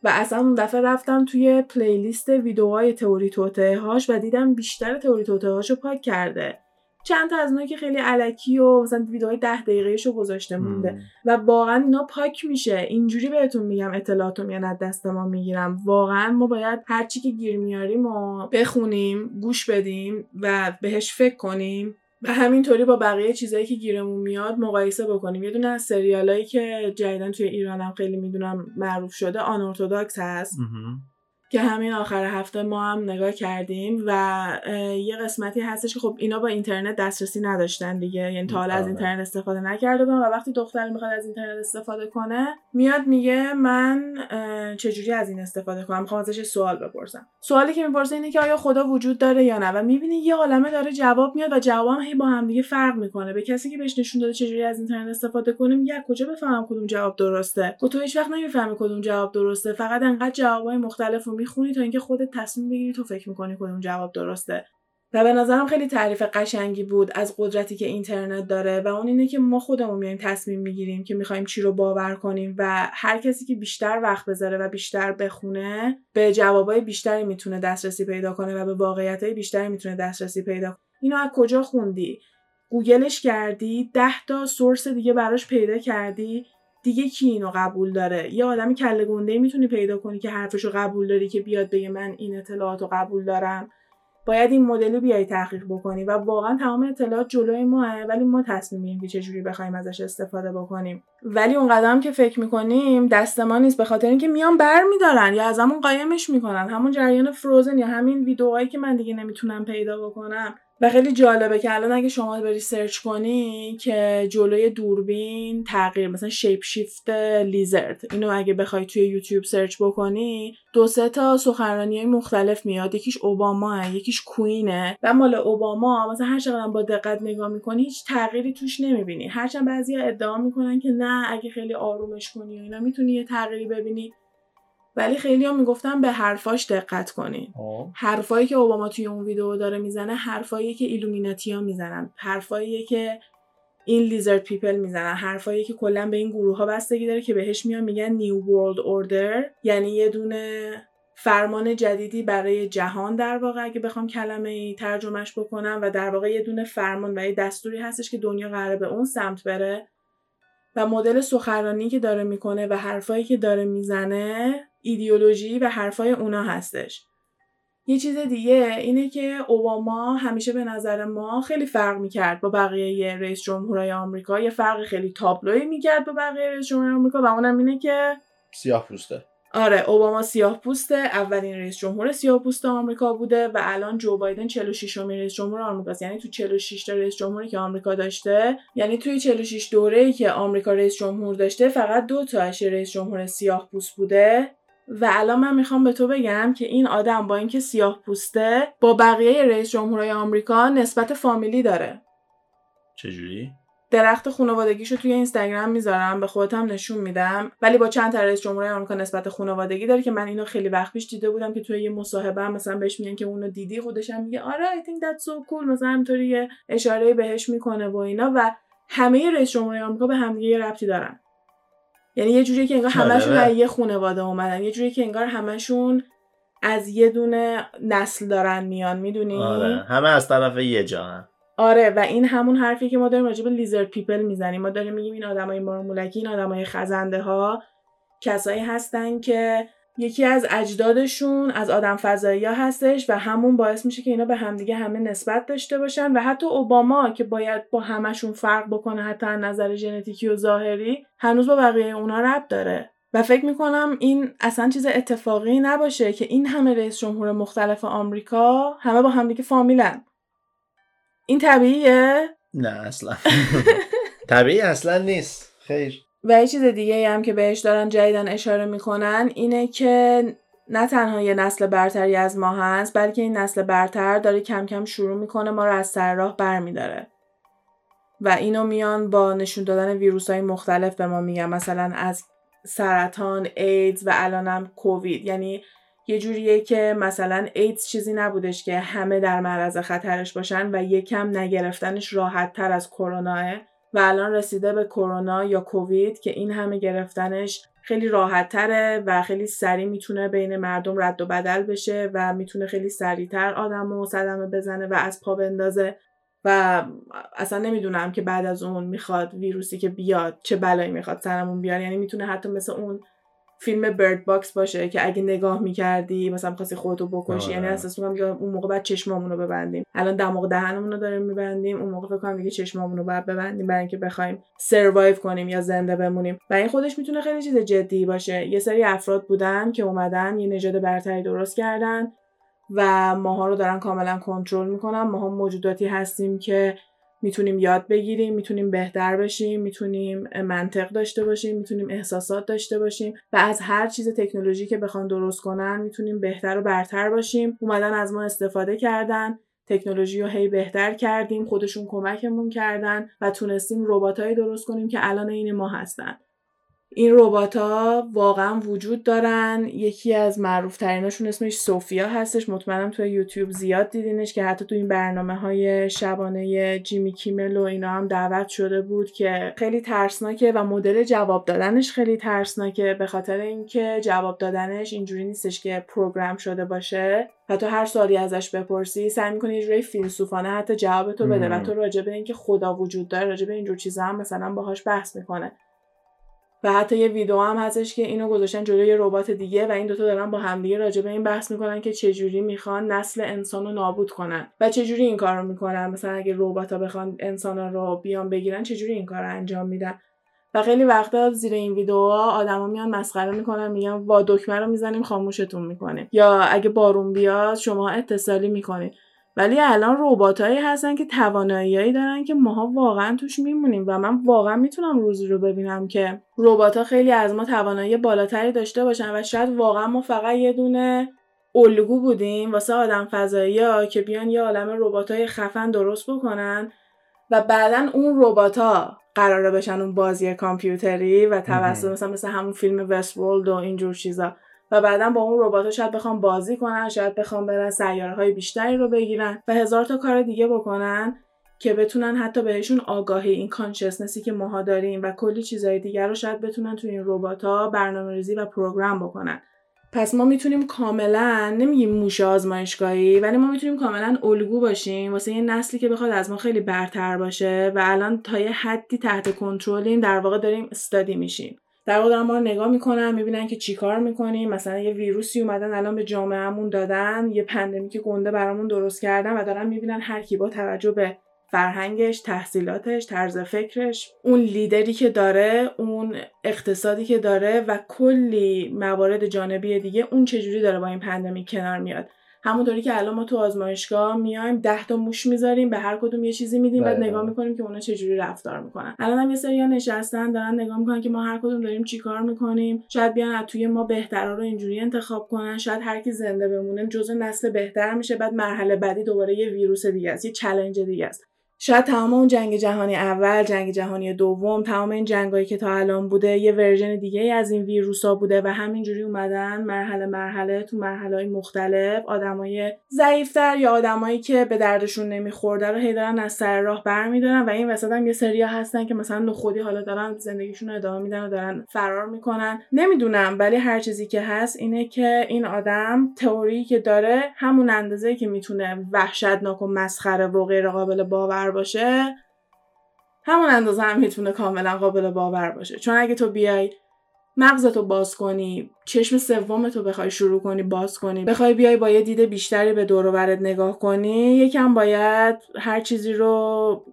و اصلا اون دفعه رفتم توی پلیلیست ویدیوهای تئوری توته هاش و دیدم بیشتر تئوری توته هاشو پاک کرده. چند تا از اونایی که خیلی علکی و مثلا ویدیوهای ده دقیقه شو گذاشته مونده. و واقعا اینا پاک میشه. اینجوری بهتون میگم اطلاعات رو میان از دست ما می‌گیرم. واقعا ما باید هرچی که گیر میاریم و بخونیم گوش بدیم و بهش فکر کنیم و همینطوری با بقیه چیزایی که گیرمون میاد مقایسه بکنیم. یه دونه از سریالایی که جدیدا توی ایرانم خیلی می‌دونم معروف شده Unorthodox هست. که همین آخر هفته ما هم نگاه کردیم و یه قسمتی هستش که خب اینا با اینترنت دسترسی نداشتن دیگه. یعنی تا حالا از اینترنت استفاده نکرده بودن و وقتی دختر می‌خواد از اینترنت استفاده کنه میاد میگه من چجوری از این استفاده کنم؟ می‌خوام ازش سوال بپرسم. سوالی که می‌پرسه اینه که آیا خدا وجود داره یا نه؟ و می‌بینی یه عالمه داره جواب میاد و جوابم هی با هم دیگه فرق می‌کنه. به کسی که بهش نشون داده چجوری از اینترنت استفاده کنه میگه کجا بفهمم کدوم جواب درسته؟ تو هیچ وقت نمی‌فهمی کدوم جواب درسته. فقط انقدر جوابای مختلف می‌خونی تا اینکه خودت تصمیم بگیری تو فکر می‌کنی کدوم جواب درسته. و به نظرم خیلی تعریف قشنگی بود از قدرتی که اینترنت داره و اون اینه که ما خودمون میایم تصمیم می‌گیریم که می‌خوایم چی رو باور کنیم و هر کسی که بیشتر وقت بذاره و بیشتر بخونه به جوابای بیشتری می‌تونه دسترسی پیدا کنه و به واقعیتهای بیشتری می‌تونه دسترسی پیدا کنه. اینو از کجا خوندی؟ گوگلش کردی؟ ده تا سورس دیگه براش پیدا کردی؟ دیگه کی اینو قبول داره؟ یه آدمی کله گنده می‌تونی پیدا کنی که حرفشو قبول داری که بیاد بگه من این اطلاعات رو قبول دارم. باید این مدلی بیای تحقیق بکنی و واقعا تمام اطلاعات جلوی ماست ولی ما تصمیم می‌گیریم که چجوری بخوایم ازش استفاده بکنیم. ولی اون قدم که فکر می‌کنیم دست ما نیست به خاطر اینکه میان بر میدارن یا از همون قایمش می‌کنن. همون جریان Frozen یا همین ویدیوهایی که من دیگه نمی‌تونم پیدا بکنم. و خیلی جالبه که الان اگه شما بری سرچ کنی که جلوی دوربین تغییر مثلا shape shift lizard اینو اگه بخوای توی یوتیوب سرچ بکنی دو سه تا سخنرانی های مختلف میاد. یکیش اوباما یکیش queen ه و مال اوباما مثلا هر چقدر با دقت نگاه می‌کنی هیچ تغییری توش نمی‌بینی. هرچند بعضی ادعا می‌کنن که نه اگه خیلی آرومش کنی و اینا می‌تونی یه تغییری ببینی. ولی خیلی هم می‌گفتن به حرفاش دقت کنین. حرفایی که اوباما توی اون ویدیو داره می‌زنه حرفایی که ایلومیناتی ها می‌زنن. حرفایی که این lizard people می‌زنن. حرفایی که کلا به این گروه ها بستگی داره که بهش میان میگن new world order یعنی یه دونه فرمان جدیدی برای جهان در واقع. اگه بخوام کلمه ای ترجمهش بکنم و در واقع یه دونه فرمان و یه دستوری هستش که دنیا قراره به اون سمت بره. و مدل سخنرانی که داره می‌کنه و حرفایی که داره می‌زنه ایدئولوژی و حرفای اونا هستش. یه چیز دیگه اینه که اوباما همیشه به نظر ما خیلی فرق می‌کرد با بقیه رئیس جمهورهای آمریکا. یه فرق خیلی تابلوی می‌کرد با بقیه رئیس جمهورهای آمریکا و اونم اینه که سیاه پوسته. آره اوباما سیاه پوسته اولین رئیس جمهور سیاه پوست آمریکا بوده و الان جو بایدن 46 امین رئیس جمهور آمریکاست. یعنی تو 46 تا رئیس جمهوری که آمریکا داشته یعنی توی 46 دوره‌ای که آمریکا رئیس جمهور داشته فقط دو تاش رئیس جمهور سیاه پوست بوده. و الان من می‌خوام به تو بگم که این آدم با اینکه سیاه پوسته با بقیه رئیس جمهورهای آمریکا نسبت فامیلی داره. چجوری؟ درخت خانوادگیشو توی اینستاگرام می‌ذارم به خودم نشون میدم. ولی با چند تا رئیس جمهوری آمریکا نسبت خانوادگی داره که من اینو خیلی وقت پیش دیده بودم که توی یه مصاحبه هم مثلا بهش میگن که اونو دیدی خودش هم میگه آره I think that's so cool. مثلا همینطوری یه اشاره بهش می‌کنه و اینا. و همه رئیس جمهوری آمریکا به هم یه ربطی دارن. یعنی یه جوری که انگار همشون از یه خانواده اومدن. یه جوری که انگار همشون از یه دونه نسل دارن میان می‌دونی؟ آره. همه از طرف یه جا آره. و این همون حرفی که ما داریم راجع به lizard people می‌زنیم. ما داریم میگیم این آدمای مارمولکی این آدمای خزنده ها کسایی هستن که یکی از اجدادشون از آدم فضایی هستش و همون باعث میشه که اینا به همدیگه همه نسبت داشته باشن و حتی اوباما که باید با همشون فرق بکنه حتی از نظر ژنتیکی و ظاهری هنوز با بقیه اونا ربط داره. و فکر می‌کنم این اصلا چیز اتفاقی نباشه که این همه رئیس جمهور مختلف آمریکا همه با همدیگه فامیلن. این طبیعیه؟ نه اصلا. طبیعی اصلا نیست. خیر. و یه چیز دیگه هم که بهش دارن جدیدن اشاره می‌کنن اینه که نه تنها یه نسل برتری از ما هست بلکه این نسل برتر داره کم کم شروع می‌کنه ما رو از سر راه برمیداره. و اینو میان با نشون دادن ویروس های مختلف به ما میگن مثلا از سرطان ایدز و الانم کووید. یعنی یه جوریه که مثلا ایدز چیزی نبودش که همه در معرض خطرش باشن و یکم نگرفتنش راحت تر از کروناه و الان رسیده به کرونا یا کووید که این همه گرفتنش خیلی راحت تره و خیلی سریع می‌تونه بین مردم رد و بدل بشه و می‌تونه خیلی سریعتر آدم و صدمه بزنه و از پا بندازه. و اصلا نمی‌دونم که بعد از اون می‌خواد ویروسی که بیاد چه بلایی می‌خواد سرمون بیاد یعنی می‌تونه حتی مثل اون فیلم Bird Box باشه که اگه نگاه می‌کردی مثلا خواستی خودتو بکشی یعنی اساس میگم اون موقع بعد چشمامونو ببندیم. الان دماغ دهنمون رو داریم میبندیم اون موقع فکر کنم دیگه چشمامون رو باید ببندیم برای اینکه بخوایم survive کنیم یا زنده بمونیم. و این خودش می‌تونه خیلی چیز جدی باشه. یه سری افراد بودن که اومدن یه نژاد برتری درست کردن و ماها رو دارن کاملا کنترل می‌کنن. ماها موجوداتی هستیم که می‌تونیم یاد بگیریم می‌تونیم بهتر بشیم می‌تونیم منطق داشته باشیم می‌تونیم احساسات داشته باشیم و از هر چیز تکنولوژی که بخوان درست کنن می‌تونیم بهتر و برتر باشیم. اومدن از ما استفاده کردن تکنولوژی رو هی بهتر کردیم خودشون کمکمون کردن و تونستیم رباتایی درست کنیم که الان این ما هستن. این ربات ها واقعا وجود دارن. یکی از معروف تریناشون اسمش سوفیا هستش. مطمئنم توی یوتیوب زیاد دیدینش که حتی تو این برنامه های شبانه جیمی کیمل و اینا هم دعوت شده بود که خیلی ترسناکه و مدل جواب دادنش خیلی ترسناکه. به خاطر اینکه جواب دادنش اینجوری نیستش که پروگرام شده باشه و تو هر سوالی ازش بپرسی سعی می‌کنی یه جوری فیلسوفانه حتی جواب تو بده و تو راجع به اینکه خدا وجود داره راجع به اینجور چیزا هم مثلا باهاش بحث می‌کنه. و حتی یه ویدیو هم هستش که اینو گذاشتن جلوی یه ربات دیگه و این دوتا دارن با همدیگه راجع به این بحث می‌کنن که چجوری می‌خوان نسل انسان رو نابود کنن و چجوری این کار رو می‌کنن. مثلا اگه ربات ها بخوان انسان رو بیان بگیرن چجوری این کار انجام میدن؟ و خیلی وقتا زیر این ویدیوها آدما میان مسخره می‌کنن میگن وا دکمه رو می‌زنیم خاموشتون می‌کنیم یا اگه بارون بیاد شما اتصالی می‌کنید. ولی الان رباتایی هستن که تواناییایی دارن که ماها واقعا توش میمونیم و من واقعا می‌تونم روزی رو ببینم که ربات خیلی از ما توانایی بالاتری داشته باشن و شاید واقعا ما فقط یه دونه الگو بودیم واسه آدم فضایی ها که بیان یه عالم رباتای خفن درست بکنن و بعدا اون رباتا قراره بشن اون بازی کامپیوتری و توسط مثلا مثل همون فیلم وست و اینجور چیزا. و بعدا با اون ربات شاید بخوام بازی کنن شاید بخوام برن سیاره های بیشتری رو بگیرن و هزار تا کار دیگه بکنن که بتونن حتی بهشون آگاهی این کانشسنسی که ماها داریم و کلی چیزهای دیگر رو شاید بتونن تو این ربات ها برنامه ریزی و پروگرام بکنن. پس ما می‌تونیم کاملا نمیگیم موش آزمایشگاهی ولی ما می‌تونیم کاملا الگو باشیم واسه یه نسلی که بخواد از ما خیلی برتر باشه و الان تا یه حدی تحت کنترلیم در واقع داریم استادی میشیم. در واقع ما رو نگاه می‌کنن می‌بینن که چیکار می‌کنیم. مثلا یه ویروسی اومدن الان به جامعهمون دادن یه pandemic گنده برامون درست کردن و دارن می‌بینن هر کی با توجه به فرهنگش تحصیلاتش طرز فکرش اون لیدری که داره اون اقتصادی که داره و کلی موارد جانبی دیگه اون چجوری داره با این pandemic کنار میاد. همونطوری که الان ما تو آزمایشگاه میایم ده تا موش می‌ذاریم به هر کدوم یه چیزی میدیم بعد بله. نگاه می‌کنیم که اونا چجوری رفتار می‌کنن. الان هم یه سری نشستن دارن نگاه می‌کنن که ما هر کدوم داریم چیکار می‌کنیم. شاید بیان از توی ما بهترا رو اینجوری انتخاب کنن. شاید هر کی زنده بمونه جزء نسل بهتر میشه بعد مرحله بعدی دوباره یه ویروس دیگه است یه challenge دیگه است. شاید تمام اون جنگ جهانی اول، جنگ جهانی دوم، تمام این جنگایی که تا الان بوده یه ورژن دیگه از این ویروسا بوده و همینجوری اومدن مرحله مرحله تو مرحله های مختلف آدمای ضعیفتر یا آدمایی که به دردشون نمیخورده رو هی دارن از سر راه برمیدارن و این وسط هم یه سریا هستن که مثلا نخودی حالا دارن زندگیشون رو ادامه میدن و دارن فرار می‌کنن. نمی‌دونم ولی هر چیزی که هست اینه که این آدم تئوری که داره همون اندازه که می‌تونه وحشتناک و مسخره و غیر قابل باور باشه همون اندازه هم می‌تونه کاملا قابل باور باشه. چون اگه تو بیای مغزتو باز کنی چشم سومتو بخوای شروع کنی باز کنی بخوای بیای با یه دید بیشتری به دور نگاه کنی یکم باید هر چیزی رو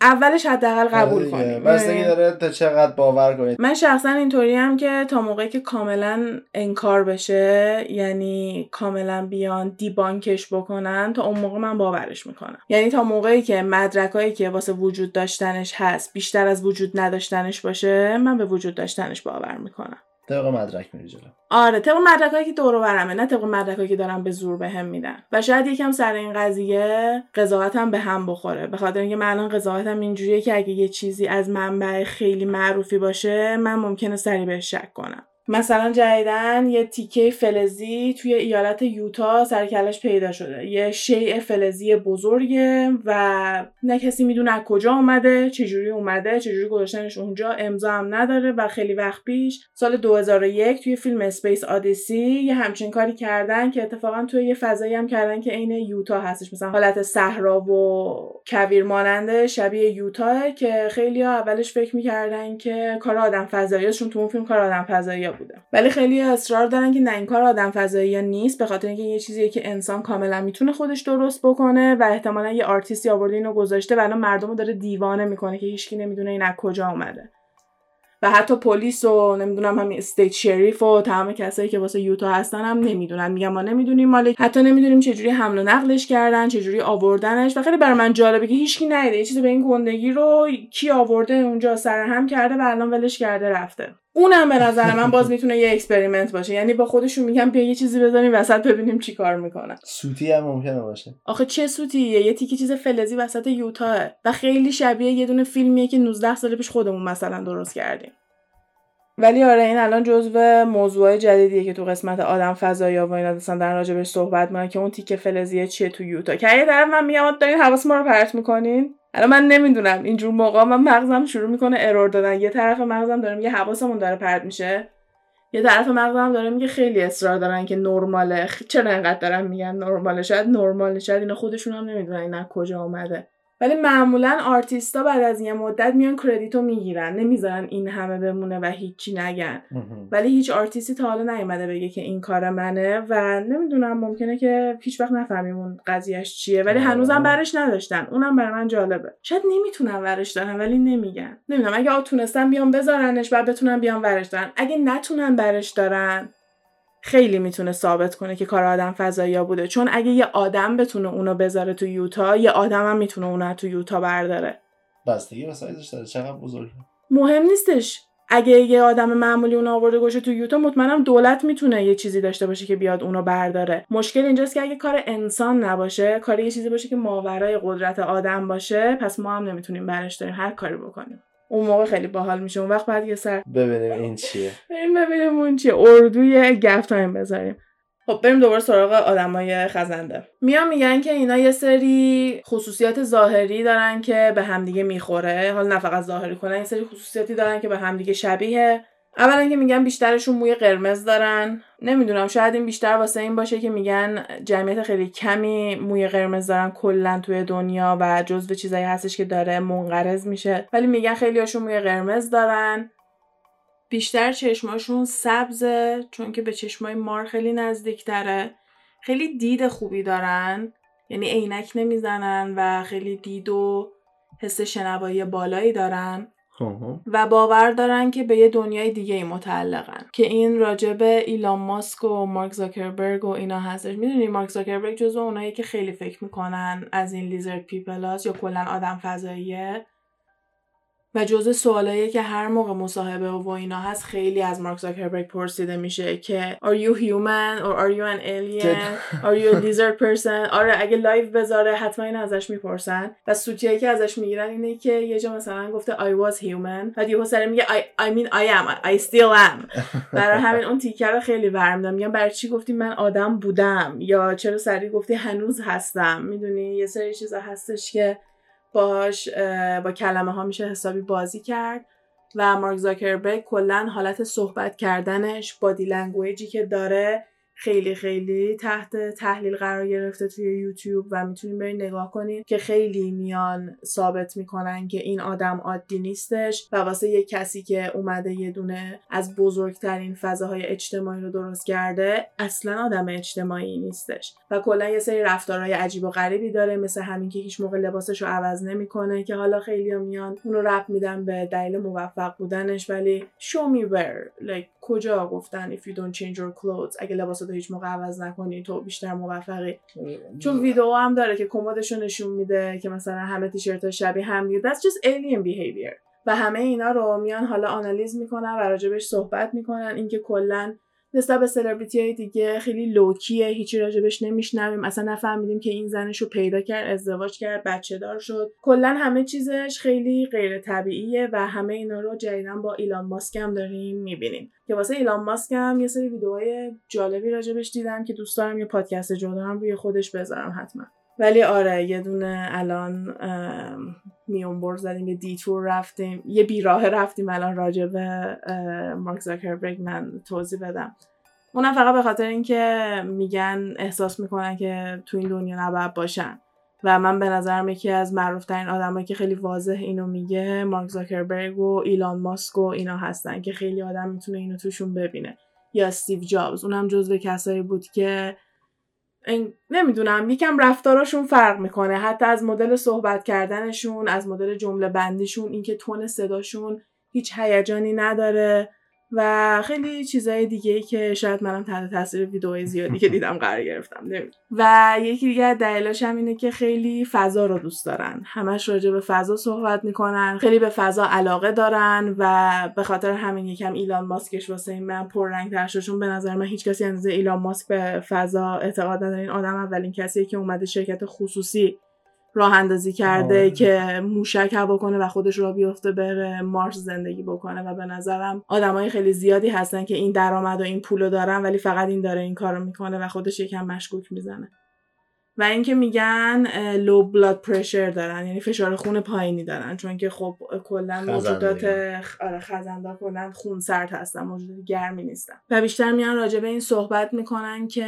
اولش حداقل قبول کنی بستگی داره تا چقدر باور کنید. من شخصا اینطوری هم که تا موقعی که کاملا انکار بشه یعنی کاملا بیان دیبانکش بکنن تا اون موقع من باورش می‌کنم. یعنی تا موقعی که مدرکایی که واسه وجود داشتنش هست بیشتر از وجود نداشتنش باشه من به وجود داشتنش باور می‌کنم. طبق مدرک میری جلو. آره طبق مدرکایی که دور برمه نه طبق مدرکایی که دارن به زور بهم میدن. و شاید یکم سر این قضیه قضاوتم به هم بخوره. به خاطر اینکه من الان قضاوتم اینجوریه که اگه یه چیزی از منبع خیلی معروفی باشه من ممکنه سری بهش شک کنم. مثلا جدیدا یه تیکه فلزی توی ایالت یوتا سر و کله‌ش پیدا شده. یه شیء فلزی بزرگه و نه کسی می‌دونه از کجا اومده چجوری اومده چجوری گذاشتنش اونجا امضا هم نداره و خیلی وقت پیش سال 2001 توی فیلم Space Odyssey یه همچین کاری کردن که اتفاقا توی یه فضایی هم کردن که عین یوتا هستش. مثلا حالت صحرا و کویر ماننده شبیه یوتا که خیلی ها اولش فکر می‌کردن که کار آدم فضاییشون تو اون فیلم کار آدم فضایی بوده ولی خیلی اصرار دارن که نه این کار آدم فضایی نیست به خاطر اینکه یه چیزیه که انسان کاملا می‌تونه خودش درست بکنه و احتمالا یه آرتیستی آورده اینو گذاشته و الان مردم داره دیوانه می‌کنه که هیچکی نمی‌دونه این از کجا اومده. و حتی پلیس و نمی‌دونم همین state sheriff و تمام کسایی که واسه یوتا هستن هم نمی‌دونن. میگن ما نمی‌دونیم مال حتی نمی‌دونیم چجوری حمل و نقلش کردن چجوری آوردنش. و خیلی برای من جالبه که هیچکی ندیده. یه چیزی به این گندگی رو کی آورده اونجا سرهم کرده و الان ولش کرده رفته. اونم به نظر من باز می‌تونه یه experiment باشه. یعنی با خودشون میگم بیا یه چیزی بزنیم وسط ببینیم چی کار می‌کنن. سوتی هم ممکنه باشه. آخه چه سوتیه؟ یه تیکه چیز فلزی وسط یوتاه و خیلی شبیه یه دونه فیلمیه که 19 سال پیش خودمون مثلا درست کردیم. ولی آره این الان جزو موضوع جدیدیه که تو قسمت آدم فضایی و اینا دستن در راجبش صحبت می‌کنن که اون تیکه فلزیه چیه تو یوتا. که یه طرف من میگم دارین حواس ما رو پرت می‌کنین؟ الان من نمی‌دونم. اینجور موقع من مغزم شروع می‌کنه ارور دادن. یه طرف مغزم داره میگه حواسمون داره پرت میشه. یه طرف مغزم داره میگه خیلی اصرار دارن که نرماله. چرا انقدر دارن میگن نرماله؟ شاید نرماله. شاید اینا خودشون هم نمی‌دونن این کجا اومده. ولی معمولا آرتیستا بعد از یه مدت میان کردیتو می‌گیرن. نمی‌ذارن این همه بمونه و هیچی نگن. ولی هیچ آرتیستی تا حالا نیومده بگه که این کار منه و نمی‌دونم ممکنه که هیچ وقت نفهمیم اون قضیهش چیه. ولی هنوزم برش نداشتن. اونم برای من جالبه. شاید نمی‌تونن ورش دارن ولی نمیگن. نمی‌دونم اگه تونستن بیان بذارنش و بتونن بیان ورش دارن. اگه نتونن برش دارن خیلی می‌تونه ثابت کنه که کار آدم فضایی بوده. چون اگه یه آدم بتونه اونو بذاره تو یوتا یه آدم هم می‌تونه اونو تو یوتا برداره. بستگی به سایزش داره. چقدر بزرگه؟ مهم نیستش. اگه یه آدم معمولی اونو آورده گوشه تو یوتا مطمئنم دولت می‌تونه یه چیزی داشته باشه که بیاد اونو برداره. مشکل اینجاست که اگه کار انسان نباشه کار یه چیزی باشه که ماورای قدرت آدم باشه پس ما هم نمی‌تونیم برش داریم. هر کاری بکنیم. اون موقع خیلی باحال میشه. اون وقت بعد یه سر ببینیم این چیه. بریم ببینیم اون چیه. اردوی گپ تایم بذاریم. خب بریم دوباره سراغ آدمای خزنده. میان میگن که اینا یه سری خصوصیات ظاهری دارن که به همدیگه می‌خوره. حالا نه فقط ظاهری کنن یه سری خصوصیاتی دارن که به همدیگه شبیه اولا که میگن بیشترشون موی قرمز دارن. نمی‌دونم شاید این بیشتر واسه این باشه که میگن جمعیت خیلی کمی موی قرمز دارن کلا توی دنیا و جزو چیزایی هستش که داره منقرض میشه. ولی میگن خیلی هاشون موی قرمز دارن. بیشتر چشماشون سبزه چون که به چشمای مار خیلی نزدیک داره خیلی دید خوبی دارن. یعنی عینک نمی‌زنن و خیلی دید و حس شنوایی بالایی دارن. و باور دارن که به یه دنیای دیگه ای متعلقن. که این راجب ایلان ماسک و مارک زاکربرگ و اینا هستش. می‌دونی مارک زاکربرگ جزو اونایی که خیلی فکر می‌کنن از این lizard people اس یا کلا آدم فضاییه؟ و جزء سوالایی که هر موقع مصاحبه و اینا هست خیلی از مارک زاکربرگ پرسیده میشه که are you human or are you an alien? are you a lizard person? آره اگه live بذاره حتما این ازش می‌پرسن. و سوتیایی که ازش می‌گیرن اینه که یه جا مثلا گفته I was human. و یهو سریع میگه I, I mean I am. I still am. برای همین اون تیکه رو خیلی ورم میگم برای چی گفتی من آدم بودم؟ یا چرا سریع گفتی هنوز هستم؟ می‌دونی یه سری چیزا هستش که باش با کلمه ها میشه حسابی بازی کرد و مارک زاکربرگ کلا حالت صحبت کردنش body language ی که داره خیلی خیلی تحت تحلیل قرار گرفته توی یوتیوب و می‌تونین برین نگاه کنید که خیلی میان ثابت می‌کنن که این آدم عادی نیستش و واسه یه کسی که اومده یه دونه از بزرگترین فضاهای اجتماعی رو درست کرده اصلا آدم اجتماعی نیستش. و کلا یه سری رفتارهای عجیب و غریبی داره مثل همین که هیچ موقع لباسش رو عوض نمی‌کنه که حالا خیلی میان اونو ربط میدن به دلیل موفق بودنش ولی show me where like کجا گفتن if you don't change your clothes اگه لباس هیچ موقع عوض نکنی تو بیشتر موفقی. چون ویدیو هم داره که کمدش نشون میده که مثلا همه تیشرت شبیه هم دیگه. That's just alien behavior. و همه اینا رو میان حالا آنالیز می‌کنن و راجبش صحبت می‌کنن. اینکه کلا نسبت به سلبریتی های دیگه خیلی لوکیه هیچی راجبش نمیشنویم. اصلا نفهمیدیم که این زنش رو پیدا کرد ازدواج کرد بچه دار شد. کلا همه چیزش خیلی غیر طبیعیه و همه اینا رو جدیدا با ایلان ماسک هم داریم می‌بینیم. که واسه ایلان ماسک هم یه سری ویدیوهای جالبی راجبش دیدم که دوست دارم یه پادکست جدا هم روی خودش بذارم حتما. ولی آره یه دونه الان میون زدیم یه دیتور رفتیم یه بیراه رفتیم الان راجع به مارک زاکربرگ من توضیح بدم. اونم فقط به خاطر اینکه میگن احساس می‌کنن که تو این دنیا نباید باشن. و من به نظرم یکی از معروفترین آدمایی که خیلی واضح اینو میگه مارک زاکربرگ و ایلان ماسک و اینا هستن که خیلی آدم می‌تونه اینو توشون ببینه. یا استیو جابز اونم جزو کسایی بود که نمی‌دونم یکم رفتاراشون فرق می‌کنه. حتی از مدل صحبت کردنشون از مدل جمله بندیشون اینکه تون صداشون هیچ هیجانی نداره. و خیلی چیزای دیگه ای که شاید منم تحت تاثیر ویدئوهای زیادی که دیدم قرار گرفتم و یکی دیگه دلیلاش هم اینه که خیلی فضا رو دوست دارن. همش راجع به فضا صحبت می‌کنن خیلی به فضا علاقه دارن و به خاطر همین یکم ایلان ماسکش واسه این من پررنگ ترششون به نظر من هیچ کسی اندازه ایلان ماسک به فضا اعتقاد نداره. این آدم اولین کسیه که اومده شرکت خصوصی راه اندازی کرده آه. که موشک هوا کنه و خودش را بیفته بره مارس زندگی بکنه و به نظرم آدمای خیلی زیادی هستن که این درآمد و این پولو دارن ولی فقط این داره این کارو می‌کنه و خودش یکم مشکوک می‌زنه و اینکه میگن لو بلاد پرشر دارن یعنی فشار خون پایینی دارن. چون که خب کلا موجودات آره خزنده کلا خون سرد هستن موجودات گرمی نیستن. و بیشتر میان راجع به این صحبت می‌کنن که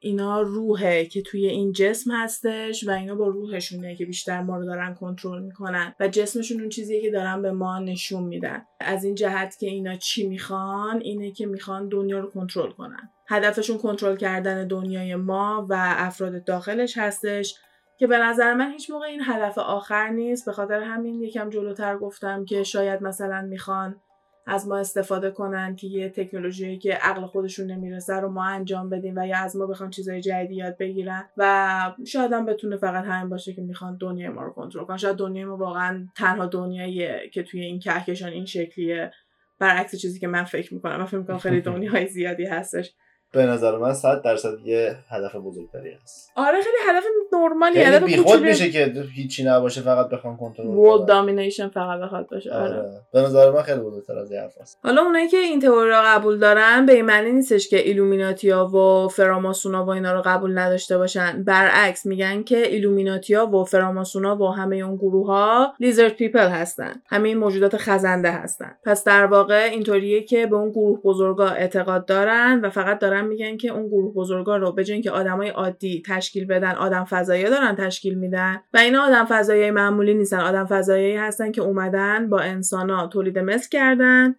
اینا روحه که توی این جسم هستش و اینا با روحشونه که بیشتر ما رو دارن کنترل می‌کنن و جسمشون اون چیزیه که دارن به ما نشون میدن. از این جهت که اینا چی می‌خوان؟ اینه که می‌خوان دنیا رو کنترل کنن. هدفشون کنترل کردن دنیای ما و افراد داخلش هستش که به نظر من هیچ موقع این هدف آخر نیست. به خاطر همین یکم جلوتر گفتم که شاید مثلا می‌خوان از ما استفاده کنن که یه تکنولوژی که عقل خودشون نمی‌رسه رو ما انجام بدیم و یا از ما بخوان چیزای جدیدی یاد بگیرن و شاید هم بتونه فقط همین باشه که می‌خوان دنیای ما رو کنترل کنن. شاید دنیای ما واقعا تنها دنیاییه که توی این کهکشان این شکلیه. برعکس چیزی که من فکر می‌کنم. من فکر می‌کنم خیلی دنیای زیادی هستش. به نظر من 100 درصد یه هدف بزرگتری هست. آره خیلی هدف نرمالی هدف بیخود میشه که هیچی نباشه فقط بخوان کنترل world domination فقط بخواد باشه. آره. آره. به نظر من خیلی بزرگتر از این حرفاست حالا اونایی که این تئوری رو قبول دارن به این معنی نیستش که ایلومیناتیا و فراماسونا و اینا رو قبول نداشته باشن. برعکس میگن که ایلومیناتیا و فراماسونا و همه اون گروه ها lizard people هستن. همه این موجودات خزنده هستن. پس در واقع اینطوریه که به اون گروه بزرگا اعتقاد دارن و فقط دارن میگن که اون گروه بزرگا رو به که آدمای عادی تشکیل بدن آدم فضایی دارن تشکیل میدن و اینا آدم فضایی معمولی نیستن. آدم فضایی هستن که اومدن با انسانا تولید مثل کردن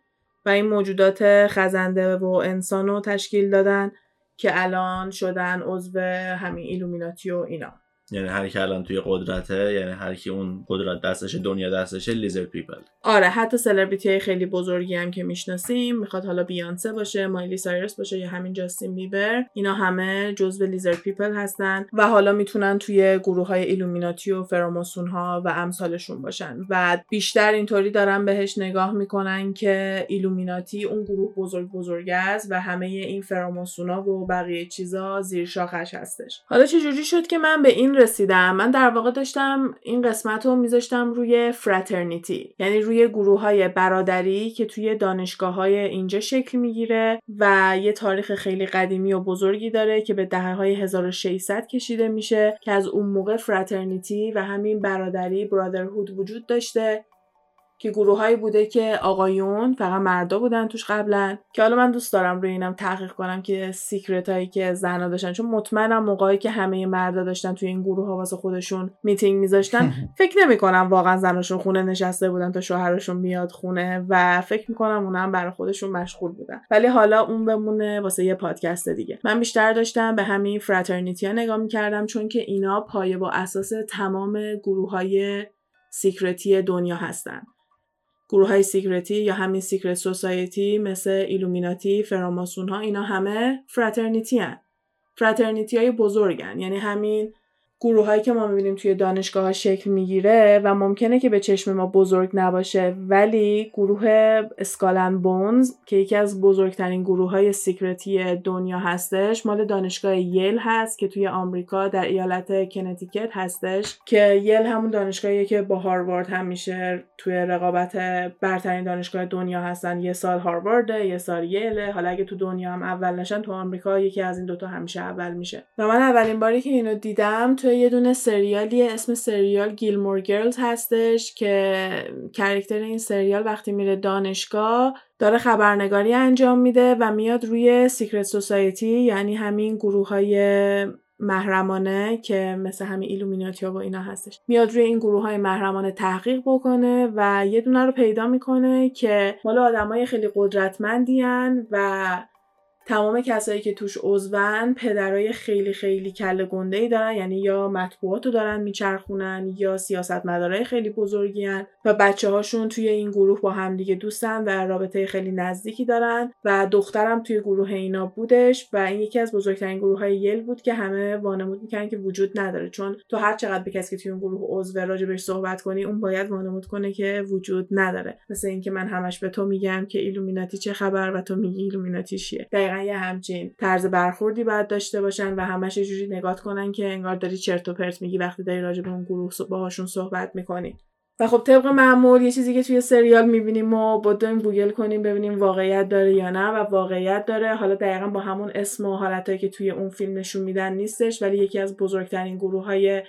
و این موجودات خزنده و انسان تشکیل دادن که الان شدن عضو همین ایلومیناتی و اینا. یعنی هر کی الان توی قدرته یعنی هر کی اون قدرت دستشه دنیا دستشه lizard people. آره حتی سلبریتی های خیلی بزرگی هم که می‌شناسیم می‌خواد حالا بیانسه باشه مایلی سایرس باشه یا همین جاستین بیبر اینا همه جزو lizard people هستن و حالا می‌تونن توی گروه های ایلومیناتی و فراماسون ها و امثالشون باشن. و بیشتر اینطوری دارن بهش نگاه می‌کنن که ایلومیناتی اون گروه بزرگ بزرگ است و همه این فراماسون ها و بقیه چیزا زیر شاخش هستش. حالا چجوری شد که من به این رسیدم. من در واقع داشتم این قسمت رو میذاشتم روی fraternity یعنی روی گروه های برادری که توی دانشگاه های اینجا شکل می‌گیره و یه تاریخ خیلی قدیمی و بزرگی داره که به دهه های 1600 کشیده میشه که از اون موقع fraternity و همین برادری brotherhood وجود داشته. که گروههایی بوده که آقایون فقط مردا بودن توش قبلا که حالا من دوست دارم روی اینم تحقیق کنم که secret هایی که زنا داشتن چون مطمئنم موقعی که همه مردا داشتن توی این گروه ها واسه خودشون میتینگ میذاشتن فکر نمی‌کنم واقعا زناشون خونه نشسته بودن تا شوهرشون بیاد خونه و فکر می‌کنم اونم برای خودشون مشغول بودن. ولی حالا اون بمونه واسه یه پادکست دیگه. من بیشتر داشتم به همین fraternity ها نگاه می‌کردم چون که اینا پایه با اساس تمام گروه های secret ی دنیا هستن. گروه های secret ی یا همین secret society مثل ایلومیناتی فراماسون ها اینا همه fraternity هن. fraternity های بزرگن یعنی همین گروه هایی که ما می‌بینیم توی دانشگاه ها شکل می‌گیره و ممکنه که به چشم ما بزرگ نباشه ولی گروه Skull and Bones که یکی از بزرگترین گروه های secret ی دنیا هستش مال دانشگاه یل هست که توی آمریکا در ایالت کنتیکت هستش که یل همون دانشگاهیه که با هاروارد هم میشه توی رقابت برترین دانشگاه دنیا هستن. یه سال هاروارده یه سال یله حالا اگه تو دنیا هم اول نشن تو آمریکا یکی از این دوتا همیشه اول میشه. و من اولین باری که اینو دیدم توی یه دونه سریالی اسم سریال Gilmore Girls هستش که character این سریال وقتی میره دانشگاه داره خبرنگاری انجام میده و میاد روی secret society یعنی همین گروه های محرمانه که مثل همین ایلومیناتی ها و اینا هستش. میاد روی این گروه های محرمانه تحقیق بکنه و یه دونه رو پیدا می‌کنه که مال آدمای خیلی قدرتمندی و تمام کسایی که توش عضون پدرای خیلی خیلی کله گنده ای دارن یعنی یا مطبوعات رو دارن میچرخونن یا سیاستمدارای خیلی بزرگی هن و بچه هاشون توی این گروه با همدیگه دوستن و رابطه خیلی نزدیکی دارن و دخترم توی گروه اینا بودش و این یکی از بزرگترین گروه های Yale بود که همه وانمود می‌کنن که وجود نداره. چون تو هر چقدر به کسی که توی اون گروه عضو راجبش صحبت کنی اون باید وانمود کنه که وجود نداره. مثل اینکه من همش به تو میگم که ایلومیناتی چه خبر و تو میگی ایلومیناتی چیه. دقیقا یه همچین طرز برخوردی باید داشته باشن و همش جوری نگاه کنن که انگار داری چرت و پرت میگی وقتی داری راجع به اون گروه باهاشون صحبت می‌کنی. و خب طبق معمول یه چیزی که توی سریال می‌بینیم و بدویم گوگل کنیم ببینیم واقعیت داره یا نه و واقعیت داره. حالا دقیقا با همون اسم و حالتهایی که توی اون فیلم نشون میدن نیستش ولی یکی از بزرگترین گروه های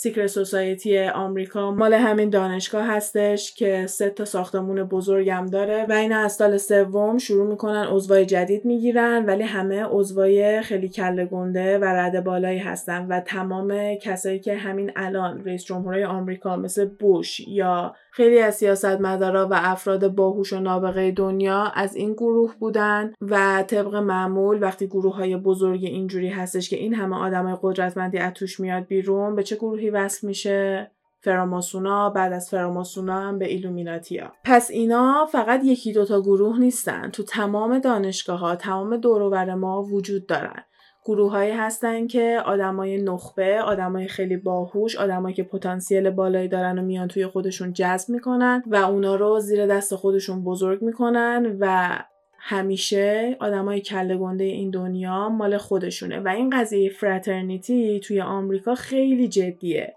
سیکرت سوسایتی آمریکا مال همین دانشگاه هستش که سه تا ساختمون بزرگم داره و اینا از سال سوم شروع می‌کنن عضوای جدید می‌گیرن ولی همه عضوای خیلی کله گنده و رد بالایی هستن و تمام کسایی که همین الان رئیس جمهورهای آمریکا مثل بوش یا خیلی از سیاستمدارا و افراد باهوش و نابغه دنیا از این گروه بودن و طبق معمول وقتی گروه های بزرگ اینجوری هستش که این همه آدمای قدرتمندی از توش میاد بیرون به چه گروهی وصل میشه؟ فراماسونا بعد از فراماسونا هم به ایلومیناتیا. پس اینا فقط یکی دوتا گروه نیستن. تو تمام دانشگاه ها تمام دوروبر ما وجود دارن. گروههایی هستن که آدمای نخبه آدمای خیلی باهوش آدمایی که پتانسیل بالایی دارن و میان توی خودشون جذب می‌کنن و اونا رو زیر دست خودشون بزرگ می‌کنن و همیشه آدمای کله گنده این دنیا مال خودشونه. و این قضیه فراترنیتی توی آمریکا خیلی جدیه.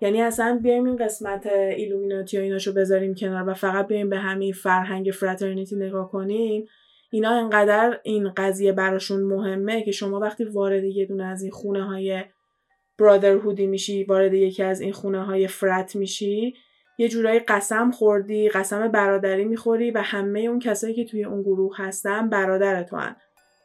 یعنی اصلا بیایم این قسمت ایلومیناتی و ایناشو بذاریم کنار و فقط بیایم به همین فرهنگ فراترنیتی نگاه کنیم. اینا انقدر این قضیه براشون مهمه که شما وقتی وارد یه دونه از این خونه های برادرهودی میشی وارد یکی از این خونه های فرت میشی یه جورایی قسم خوردی قسم برادری می‌خوری و همه اون کسایی که توی اون گروه هستن برادر تو هن.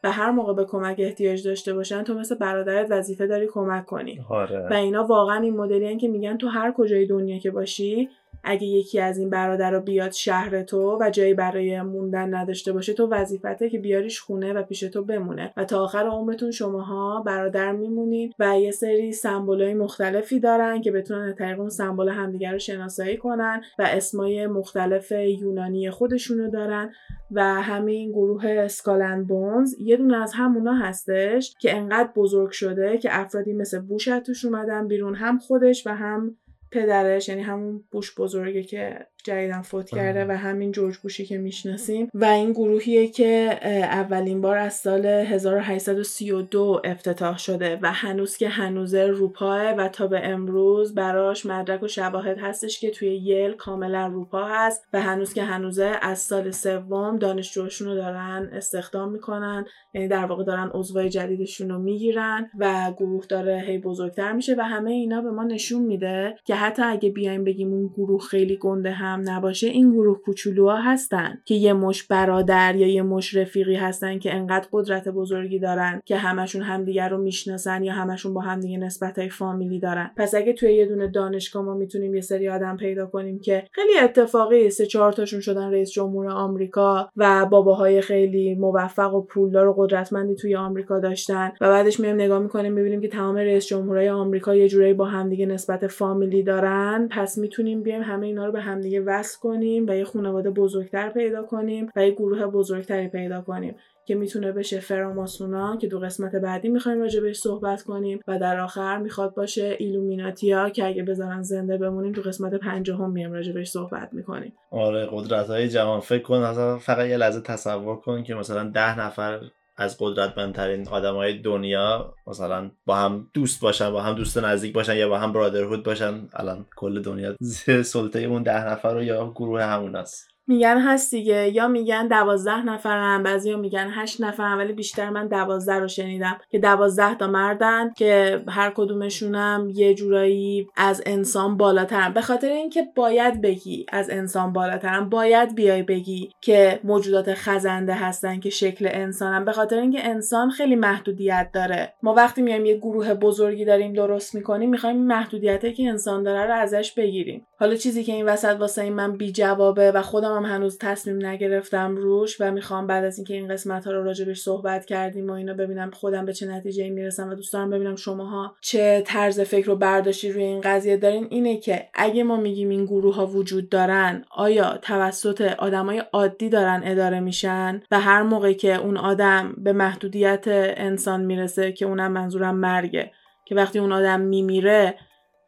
و هر موقع به کمک احتیاج داشته باشن تو مثل برادرت وظیفه داری کمک کنی آره. و اینا واقعا این مدلی که میگن تو هر کجای دنیا که باشی اگه یکی از این برادر رو بیاد شهر تو و جایی برای موندن نداشته باشه تو وظیفته که بیاریش خونه و پیش تو بمونه. و تا آخر عمرتون شماها برادر میمونین و یه سری سمبولای مختلفی دارن که بتونن طریق اون سمبل همدیگر رو شناسایی کنن و اسمای مختلف یونانی خودشونو دارن. و همین گروه اسکالن بونز یه دونه از همونا هستش که انقدر بزرگ شده که افرادی مثل بوش توش اومدن بیرون هم خودش و هم پدرش یعنی همون بوش بزرگه که جدیدن فوت کرده و همین جورج بوشی که می‌شناسیم و این گروهیه که اولین بار از سال 1832 افتتاح شده و هنوز که هنوز روپاه و تا به امروز براش مدرک و شواهد هستش که توی یل کاملا روپا هست و هنوز که هنوزه از سال سوم دانشجوشون رو دارن استخدام می‌کنن. یعنی در واقع دارن عضوای جدیدشون رو می‌گیرن و گروه داره هی بزرگتر میشه و همه اینا به ما نشون میده که حتی اگه بیایم بگیم اون گروه خیلی گنده هم نباشه این گروه کوچولوها هستن که یه مش برادر یا یه مش رفیقی هستن که انقدر قدرت بزرگی دارن که همشون همدیگر رو می‌شناسن یا همشون با همدیگه نسبت های فامیلی دارن. پس اگه توی یه دونه دانشگاه ما می‌تونیم یه سری آدم پیدا کنیم که خیلی اتفاقی سه چهار تاشون شدن رئیس جمهور آمریکا و باباهای خیلی موفق و پولدار و قدرتمندی توی آمریکا داشتن و بعدش میایم نگاه می‌کنیم می‌بینیم که تمام رئیس جمهورهای آمریکا یه جورایی با همدیگه نسبت فامیلی دارن پس می‌تونیم بیایم همه اینا رو به همدیگه وصل کنیم و یه خانواده بزرگتر پیدا کنیم و یه گروه بزرگتری پیدا کنیم که می‌تونه بشه فراماسونا که دو قسمت بعدی می‌خوایم بهش صحبت کنیم و در آخر می‌خواد باشه ایلومیناتیا که اگه بذارن زنده بمونیم تو قسمت پنجم میام راجع بهش صحبت می‌کنیم. آره قدرت های جوان فکر کن فقط یه لحظه تصور کن که مثلا ده نفر از قدرتمندترین های دنیا مثلا با هم دوست باشن با هم دوست نزدیک باشن یا با هم برادرهود باشن الان کل دنیا سلطه اون ده نفر رو یا گروه همون است. میگن هست دیگه. یا میگن دوازده نفرن بعضی میگن هشت نفرن ولی بیشتر من دوازده رو شنیدم که دوازده تا مردن که هر کدومشونم یه جورایی از انسان بالاترن. به خاطر اینکه باید بگی از انسان بالاترن. باید بیای بگی که موجودات خزنده هستن که شکل انسانن. به خاطر اینکه انسان خیلی محدودیت داره. ما وقتی میایم یه گروه بزرگی داریم درست می‌کنیم می‌خوایم محدودیتی که انسان داره رو ازش بگیریم. حالا چیزی که این وسط واسه این من بی جوابه و خودم هم هنوز تصمیم نگرفتم روش و می‌خوام بعد از اینکه این قسمت ها رو راجبش صحبت کردیم و اینا ببینم خودم به چه نتیجه می‌رسم و دوست دارم ببینم شماها چه طرز فکر و برداشتی روی این قضیه دارین. اینه که اگه ما میگیم این گروه ها وجود دارن آیا توسط آدمای عادی دارن اداره میشن؟ و هر موقع که اون آدم به محدودیت انسان می‌رسه که اونم منظورم مرگه. که وقتی اون آدم میمیره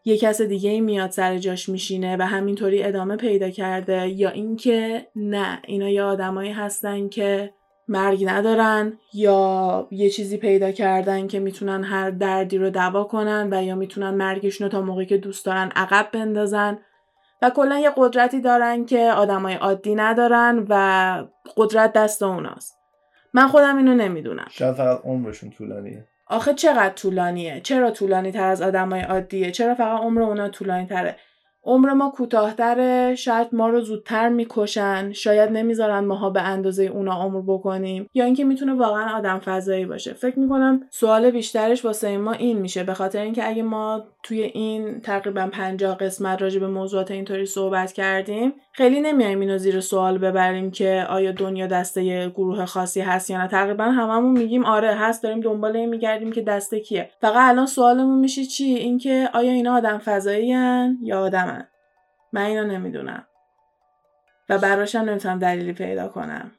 یه کس دیگه ای میاد سر جاش میشینه و همینطوری ادامه پیدا کرده یا اینکه نه اینا یه آدمایی هستن که مرگ ندارن یا یه چیزی پیدا کردن که می‌تونن هر دردی رو دوا کنن و یا می‌تونن مرگشون رو تا موقعی که دوست دارن عقب بندازن و کلا یه قدرتی دارن که آدمای عادی ندارن و قدرت دست اوناست. من خودم اینو نمی‌دونم. شاید فقط عمرشون طولانیه. آخه چقدر طولانیه؟ چرا طولانی تر از آدمای عادیه؟ چرا فقط عمر اونا طولانی تره عمر ما کوتاهتره شاید ما رو زودتر می‌کشن. شاید نمی‌ذارن ماها به اندازه اونا عمر بکنیم. یا اینکه می‌تونه واقعا آدم فضایی باشه. فکر می‌کنم سوال بیشترش واسه ما این میشه. به خاطر اینکه اگه ما توی این تقریبا 50 قسمت راجع به موضوعات اینطوری صحبت کردیم خیلی نمیایم اینو زیر سوال ببریم که آیا دنیا دسته گروه خاصی هست یا نه. تقریبا هممون میگیم آره هست. داریم دنبال این میگردیم که دسته کیه. فقط الان سوالمون میشه چی؟ اینکه آیا اینا آدم فضایی یا آدمن من اینو نمی‌دونم. و براشم نمی‌تونم دلیلی پیدا کنم.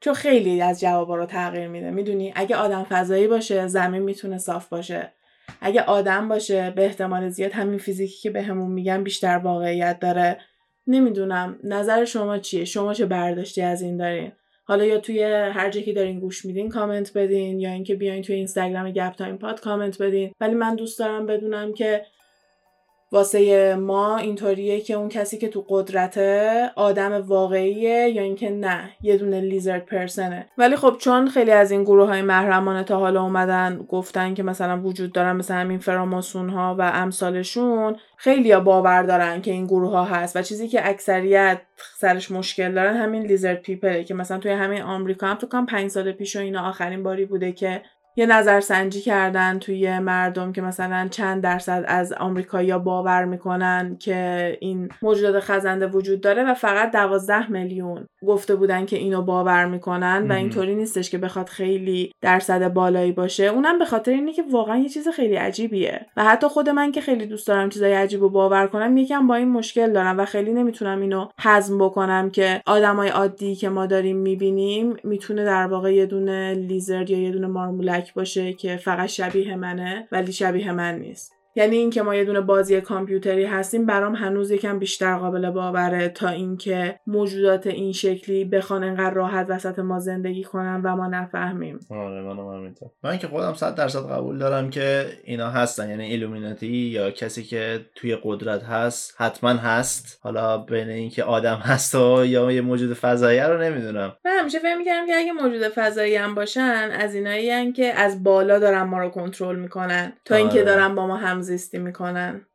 چون خیلی از جوابا رو تغییر میده می‌دونی؟ اگه آدم فضایی باشه زمین می‌تونه صاف باشه. اگه آدم باشه به احتمال زیاد همین فیزیکی که بهمون به میگن بیشتر واقعیت داره. نمی‌دونم نظر شما چیه؟ شما چه برداشتی از این دارین؟ حالا یا توی هر جایی که دارین گوش میدین کامنت بدین یا اینکه بیاین توی اینستاگرام گپ تایم پاد کامنت بدین. ولی من دوست دارم بدونم که واسه ما اینطوریه که اون کسی که تو قدرته آدم واقعیه یا اینکه نه یه دونه lizard person ه ولی خب چون خیلی از این گروه های محرمانه تا حالا اومدن گفتن که مثلا وجود دارن مثلا همین فراماسون ها و امثالشون خیلی ها باور دارن که این گروه ها هست و چیزی که اکثریت سرش مشکل دارن همین لیزرد پیپله که مثلا توی همین آمریکا هم تو کام پنج سال پیش و اینا آخرین باری بوده که یه نظرسنجی کردن توی مردم که مثلا چند درصد از آمریکایی‌ها باور می‌کنن که این موجودات خزنده وجود داره و فقط دوازده میلیون گفته بودن که اینو باور می‌کنن و اینطوری نیستش که بخواد خیلی درصد بالایی باشه. اونم به خاطر اینه که واقعا یه چیز خیلی عجیبیه و حتی خود من که خیلی دوست دارم چیزای عجیب و باور کنم یکم با این مشکل دارم و خیلی نمی‌تونم اینو هضم بکنم که آدمای عادی که ما داریم می‌بینیم می‌تونه در واقع یه دونه لیزرد یا یه دونه مارمولک باشه که فقط شبیه منه ولی شبیه من نیست. یعنی اینکه ما یه دونه بازی کامپیوتری هستیم برام هنوز یکم بیشتر قابل باوره تا اینکه موجودات این شکلی بخوان انقدر راحت وسط ما زندگی کنن و ما نفهمیم. آره منم همینطور. من که خودم صد درصد قبول دارم که اینا هستن. یعنی ایلومیناتی یا کسی که توی قدرت هست حتما هست. حالا بین اینکه آدم هست و یا یه موجود فضایی رو نمی‌دونم. من همیشه فکر می‌کردم که اگه موجود فضایی هم باشن از اینایی که از بالا دارن ما رو کنترل می‌کنن. تا اینکه آره. دارن با ما همزیستی می‌کنن.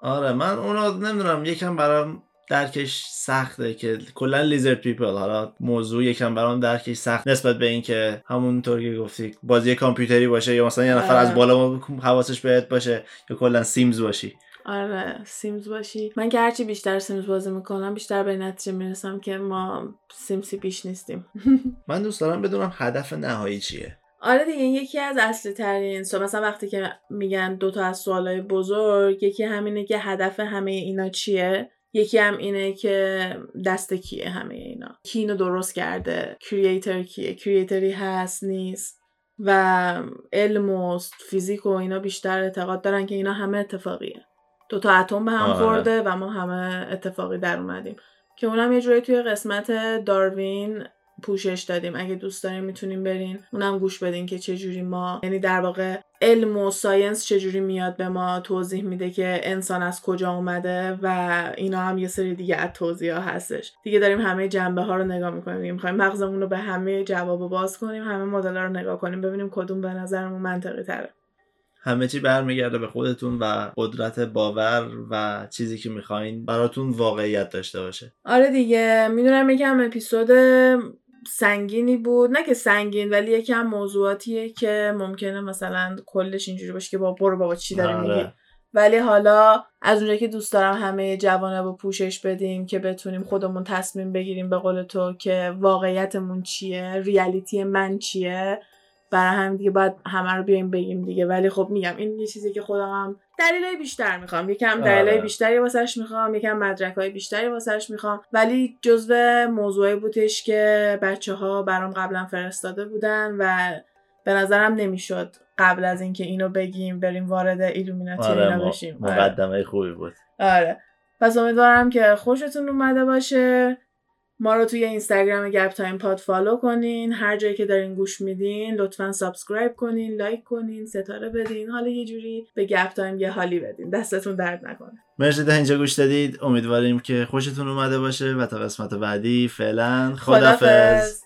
آره من اونو نمی‌دونم یکم برام درکش سخته که کلا lizard people حالا موضوع یکم برام درکش سخت نسبت به اینکه همونطور که گفتی بازی کامپیوتری باشه یا مثلا یه نفر آره. از بالا حواسش بهت باشه یا کلا Sims باشی. آره Sims باشی. من که هرچی بیشتر Sims بازی می‌کنم بیشتر به نتیجه می‌رسم که ما Sims ی بیش نیستیم. من دوست دارم بدونم هدف نهایی چیه. آره دیگه یکی از اصلی ترین سو مثلا وقتی که میگن دوتا از سوالای بزرگ یکی همینه که هدف همه اینا چیه؟ یکی هم اینه که دست کیه همه اینا؟ کی اینو درست کرده؟ کریئتر کیه؟ کریئتری هست نیست. و علم و فیزیک و اینا بیشتر اعتقاد دارن که اینا همه اتفاقیه. دوتا اتم به هم آره. خورده و ما همه اتفاقی در اومدیم. که اونم یه جوری توی قسمت داروین پوشش دادیم. اگه دوست دارین می‌تونیم برین. اونم گوش بدین که چجوری ما یعنی در واقع علم و ساینس چجوری میاد به ما. توضیح میده که انسان از کجا اومده و اینا هم یه سری دیگه از توضیح ها هستش. دیگه داریم همه جنبه ها رو نگاه می‌کنیم. دیگه می‌خوایم مغزمون رو به همه جواب باز کنیم همه مدل ها رو نگاه کنیم ببینیم کدوم به نظرمون منطقی تره. همه چی برمیگرده به خودتون و قدرت باور و چیزی که می‌خواین براتون واقعیت داشته باشه. آره دیگه. می‌دونم یکم اپیزود سنگینی بود. نه که سنگین ولی یکم موضوعاتیه که ممکنه مثلا کلش اینجوری باشه که با برو بابا چی داری آره. میگی ولی حالا از اونجایی که دوست دارم همه جوانه با پوشش بدیم که بتونیم خودمون تصمیم بگیریم به قول تو که واقعیتمون چیه ریالیتی من چیه. برای هم دیگه باید همه رو بیایم بگیم دیگه. ولی خب میگم این یه چیزی که خودم هم دلیلای بیشتر می‌خوام. یکم دلیلای آره. بیشتری واسش می‌خوام یکم مدرک های بیشتری واسش می‌خوام. ولی جزو موضوعی بودش که بچه ها برام قبلا فرستاده بودن و به نظرم نمی‌شد قبل از اینکه اینو بگیم بریم وارد ایلومیناتی آره بشیم. آره. مقدمه خوبی بود. آره. پس امیدوارم که خوشتون اومده باشه. ما رو توی اینستاگرام گپ تایم پاد follow کنین. هر جایی که دارین گوش میدین لطفا subscribe کنین لایک کنین ستاره بدین. حالا یه جوری به گپ تایم یه حالی بدین. دستتون درد نکنه. مرسی تا اینجا گوش دادید. امیدواریم که خوشتون اومده باشه و تا قسمت بعدی فعلا خدافظ